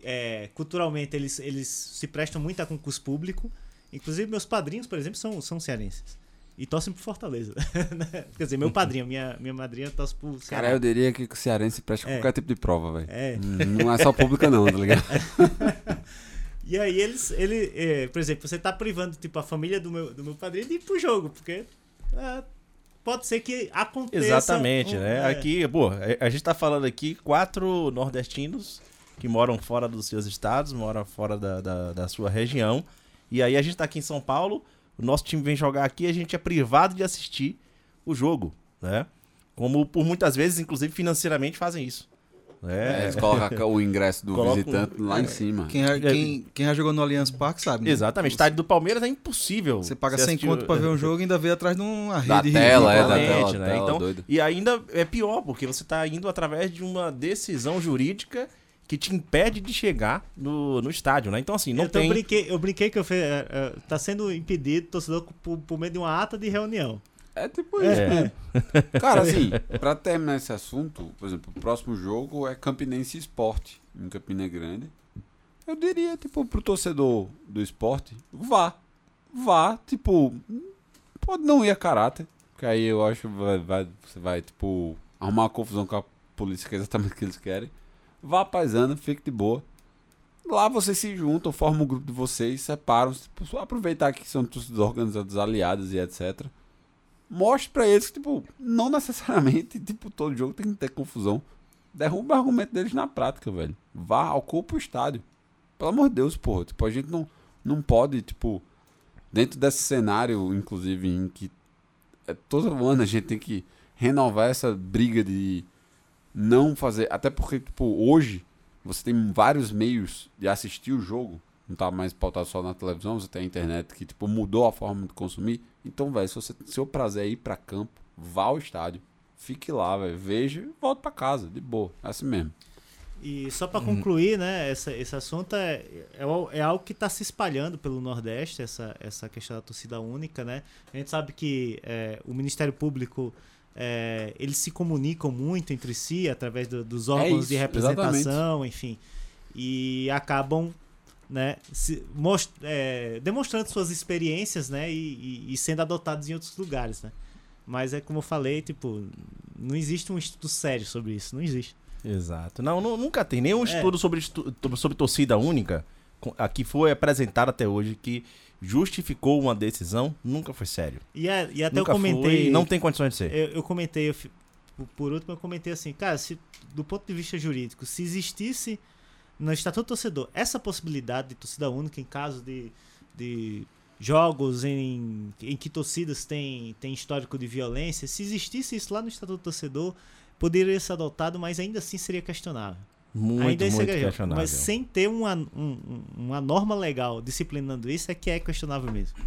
é, culturalmente, eles, eles se prestam muito a concurso público. Inclusive, meus padrinhos, por exemplo, são, são cearenses. E torcem por Fortaleza. né? Quer dizer, meu padrinho, minha, minha madrinha torce por Ceará. Cara, eu diria que o cearense presta É. qualquer tipo de prova, velho. É. Hum, Não é só pública, não, tá ligado? E aí eles, ele, é, por exemplo, você tá privando tipo a família do meu, do meu padrinho de ir pro jogo, porque é, pode ser que aconteça. Exatamente, um- né? é, Aqui, pô, a- a gente tá falando aqui quatro nordestinos que moram fora dos seus estados, moram fora da, da, da sua região. E aí a gente tá aqui em São Paulo, o nosso time vem jogar aqui, a gente é privado de assistir o jogo, né? Como por muitas vezes, inclusive financeiramente, fazem isso. É, né? eles colocam o ingresso do Coloca visitante lá É. em cima. Quem, já- quem, quem já jogou no Allianz Parque sabe. né? Exatamente. Estádio do Palmeiras é impossível. Você paga 100 assistir conto o- pra ver um jogo e ainda vê atrás de uma Da rede tela, é, da tela, né? tela Então, doida. e ainda é pior, porque você tá indo através de uma decisão jurídica que te impede de chegar no, no estádio, né? Então, assim, não eu, então, tem... brinquei, eu brinquei que eu fui, é, é, tá sendo impedido torcedor por, por meio de uma ata de reunião. É tipo isso, É. né? Cara, assim, pra terminar esse assunto, por exemplo, o próximo jogo é Campinense Esporte, em Campina Grande. Eu diria, tipo, pro torcedor do esporte, vá. Vá, tipo, pode não ir a caráter, que aí eu acho que vai, vai- você vai, tipo, arrumar uma confusão com a polícia, que é exatamente o que eles querem. Vá paisando, fique de boa. Lá vocês se juntam, formam um grupo de vocês, separam, tipo, só aproveitar que são torcidas organizadas aliadas e etc mostre pra eles que, tipo, não necessariamente, tipo, todo jogo tem que ter confusão. Derruba o argumento deles na prática, velho. Vá, ocupa o estádio. Pelo amor de Deus, porra. Tipo, a gente não, não pode, tipo, dentro desse cenário, inclusive, em que é, todo ano a gente tem que renovar essa briga de não fazer. Até porque, tipo, hoje você tem vários meios de assistir o jogo. Não tá mais pautado só na televisão, você tem a internet que, tipo, mudou a forma de consumir. Então, velho, se você seu prazer é ir pra campo, vá ao estádio. Fique lá, velho. Veja e volte pra casa, de boa. É assim mesmo. E só para concluir, né, essa, esse assunto é, é, é algo que está se espalhando pelo Nordeste, essa, essa questão da torcida única, né? A gente sabe que é, o Ministério Público, é, eles se comunicam muito entre si através do- dos órgãos de isso, representação, enfim, e acabam né, se, most, é, demonstrando suas experiências, né, e, e- e sendo adotados em outros lugares, né? Mas é como eu falei, tipo, não existe um estudo sério sobre isso, não existe. Exato. Não, nu- nunca tem nenhum É. estudo sobre, sobre torcida única que foi apresentado até hoje que justificou uma decisão, nunca foi sério. E, a- e até nunca eu comentei. foi, não tem condições de ser. eu, eu comentei, eu por- último, eu comentei assim, cara, se, do ponto de vista jurídico, se existisse no Estatuto do Torcedor essa possibilidade de torcida única em caso de, de jogos em, em que torcidas têm, têm histórico de violência, se existisse isso lá no Estatuto do Torcedor, poderia ser adotado, mas ainda assim seria questionável. Muito, ainda muito questionável. Mas sem ter uma, um- um- uma norma legal disciplinando isso, é que é questionável mesmo.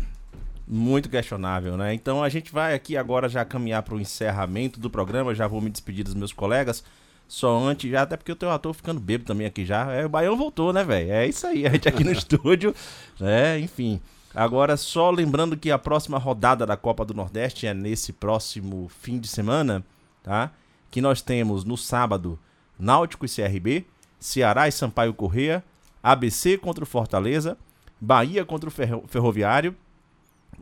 Muito questionável, né? Então a gente vai aqui agora já caminhar para o encerramento do programa. Já vou me despedir dos meus colegas. Só antes, já, até porque eu tô, tô ficando bêbado também aqui já. É, o Baião voltou, né, velho? É isso aí, a gente aqui no estúdio, né? Enfim. Agora, só lembrando que a próxima rodada da Copa do Nordeste é nesse próximo fim de semana, tá? Que nós temos no sábado Náutico e CRB, Ceará e Sampaio Correia, ABC contra o Fortaleza, Bahia contra o Ferro- Ferroviário,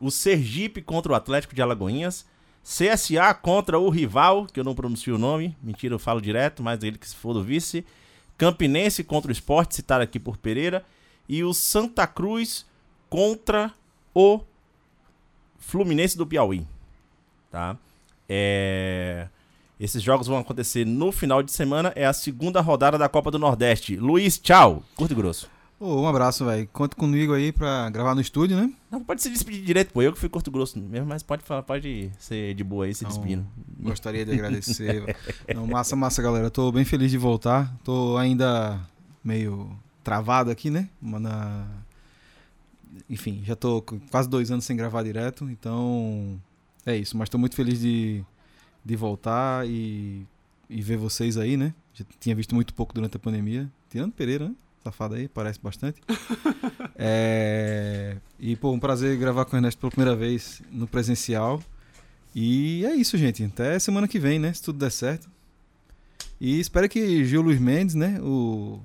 o Sergipe contra o Atlético de Alagoinhas, CSA contra o rival, que eu não pronuncio o nome, mentira, eu falo direto, mas ele que se for do vice, Campinense contra o Esporte, citado aqui por Pereira, e o Santa Cruz contra o Fluminense do Piauí, tá? É... Esses jogos vão acontecer no final de semana, é a segunda rodada da Copa do Nordeste. Luiz, tchau. Curto e grosso. Ô, um abraço, velho. Conta comigo aí pra gravar no estúdio, né? Não, pode se despedir direto, pô. Eu que fui curto grosso mesmo, mas pode falar, pode ser de boa aí, se despedindo. Gostaria de agradecer. Não, massa, massa, galera. Tô bem feliz de voltar. Tô ainda meio travado aqui, né? Na- Enfim, já tô quase dois anos sem gravar direto, então é isso. Mas tô muito feliz de, de voltar e, e ver vocês aí, né? Já tinha visto muito pouco durante a pandemia. Tirando Pereira, né? Safado aí, parece bastante. É, E, pô, um prazer gravar com o Ernesto pela primeira vez no presencial. E é isso, gente. Até semana que vem, né? Se tudo der certo. E espero que Gil Luiz Mendes, né? O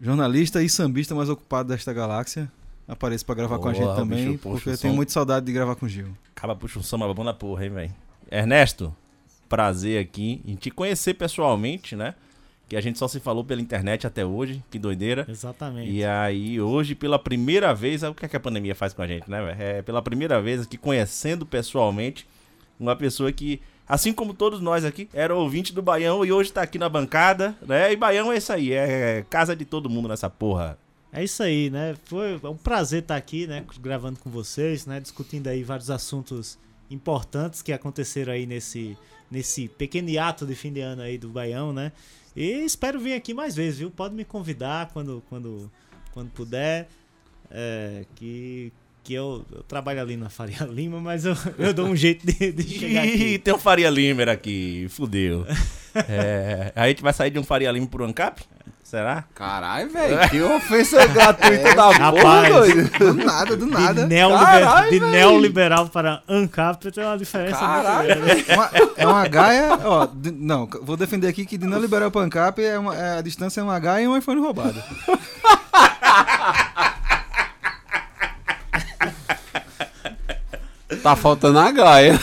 jornalista e sambista mais ocupado desta galáxia, apareça pra gravar com a Boa, gente também. bicho, poxa, porque eu o tenho som- muita saudade de gravar com o Gil. Acaba puxa um samba bom na porra, hein, velho. Ernesto, prazer aqui em te conhecer pessoalmente, né? Que a gente só se falou pela internet até hoje, que doideira. Exatamente. E aí, hoje, pela primeira vez, o que, é que a pandemia faz com a gente, né, velho? É pela primeira vez aqui conhecendo pessoalmente uma pessoa que, assim como todos nós aqui, era ouvinte do Baião e hoje tá aqui na bancada, né? E Baião é isso aí, é casa de todo mundo nessa porra. É isso aí, né? Foi um prazer estar aqui, né? Gravando com vocês, né? Discutindo aí vários assuntos importantes que aconteceram aí nesse, nesse pequeno hiato de fim de ano aí do Baião, né? E espero vir aqui mais vezes, viu? Pode me convidar quando, quando, quando puder. É, que que eu, eu trabalho ali na Faria Lima, mas eu, eu dou um jeito de, de chegar Ih, aqui. tem um Faria Limer aqui, fudeu. É, a gente vai sair de um Faria Lima pro ANCAP? Será? Caralho, velho, que ofensa gratuita da porra, doido. Do nada, do De, nada. neoliber- Caralho, de neoliberal para ANCAP tem uma diferença Caralho. É uma, é uma gaia. Ó, de- não, vou defender aqui que de não liberar o pancap é uma, é- a distância é uma gaia e um iPhone roubado. Tá faltando a gaia.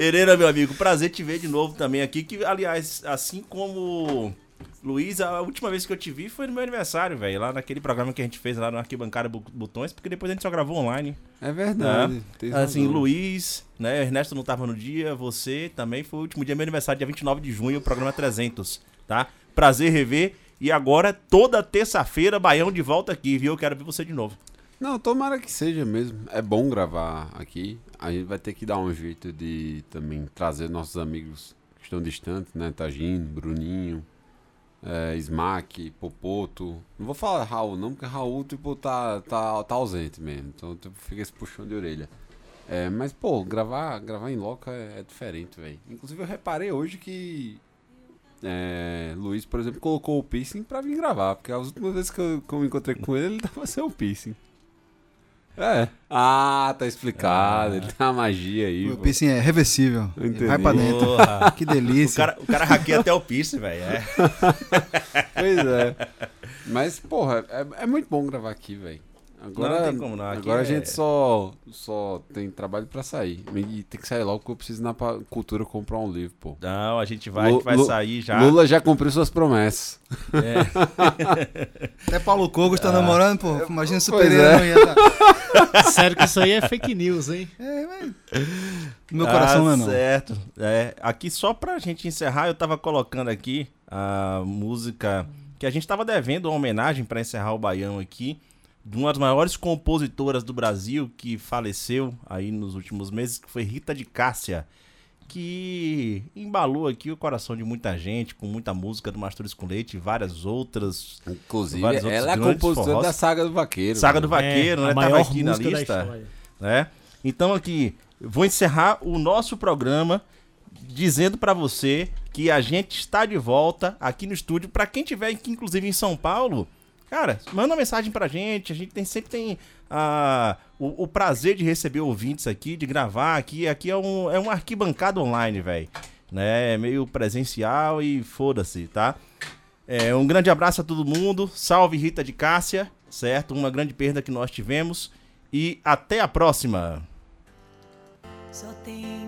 Pereira, meu amigo, prazer te ver de novo também aqui. Que, aliás, assim como Luiz, a última vez que eu te vi foi no meu aniversário, velho. Lá naquele programa que a gente fez lá no Arquibancada Botões, porque depois a gente só gravou online. É verdade. tem Assim, razão. Luiz, né? Ernesto não tava no dia, você também foi o último dia, meu aniversário, dia 29 de junho, o programa 300, tá? Prazer rever. E agora, toda terça-feira, Baião de volta aqui, viu? Eu quero ver você de novo. Não, tomara que seja mesmo. É bom gravar aqui. A gente vai ter que dar um jeito de também trazer nossos amigos que estão distantes, né? Tagino, Bruninho, é, Smack, Popoto. Não vou falar Raul, não, porque Raul, tipo, tá, tá, tá ausente mesmo. Então, tipo, fica esse puxão de orelha. É, mas, pô, gravar, gravar em loco é, é diferente, velho. Inclusive, eu reparei hoje que é, Luiz, por exemplo, colocou o piercing pra vir gravar, porque as últimas vezes que eu, que eu encontrei com ele, ele tava sem o piercing. É. Ah, tá explicado. Ele tem uma magia aí. O pô. piercing é reversível. Entendi. Vai pra dentro. Porra. Que O delícia. cara, o cara hackeia até o piercing, velho. É. Pois é. Mas, porra, é, é muito bom gravar aqui, velho. Agora, Não tem como não, aqui agora a é- gente só, só tem trabalho pra sair. E tem que sair logo porque eu preciso ir na cultura comprar um livro, pô. Não, a gente vai, a Lu- vai Lu- sair já. Lula já cumpriu suas promessas. É. Até Paulo Cogos tá namorando, pô. Imagina se o Pereira é. não ia tá. Sério que isso aí é fake news, hein? É, mas... Meu coração não é não. Certo. É, aqui só pra gente encerrar, eu tava colocando aqui a música que a gente tava devendo uma homenagem pra encerrar o Baião aqui, de uma das maiores compositoras do Brasil que faleceu aí nos últimos meses, que foi Rita de Cássia, que embalou aqui o coração de muita gente com muita música do Mastros com Leite e várias outras. Inclusive, Vários outros ela é compositora forrós. da Saga do Vaqueiro. Saga do velho. Vaqueiro, É, né? a Tava maior aqui na lista. né? Então aqui, vou encerrar o nosso programa dizendo pra você que a gente está de volta aqui no estúdio. Pra quem tiver aqui, inclusive em São Paulo, cara, manda uma mensagem pra gente. A gente tem, sempre tem ah, o, o prazer de receber ouvintes aqui, de gravar aqui. Aqui é um, é um arquibancada online, velho. Né? É meio presencial e foda-se, tá? É, um grande abraço a todo mundo. Salve Rita de Cássia, certo? Uma grande perda que nós tivemos. E até a próxima. Só tenho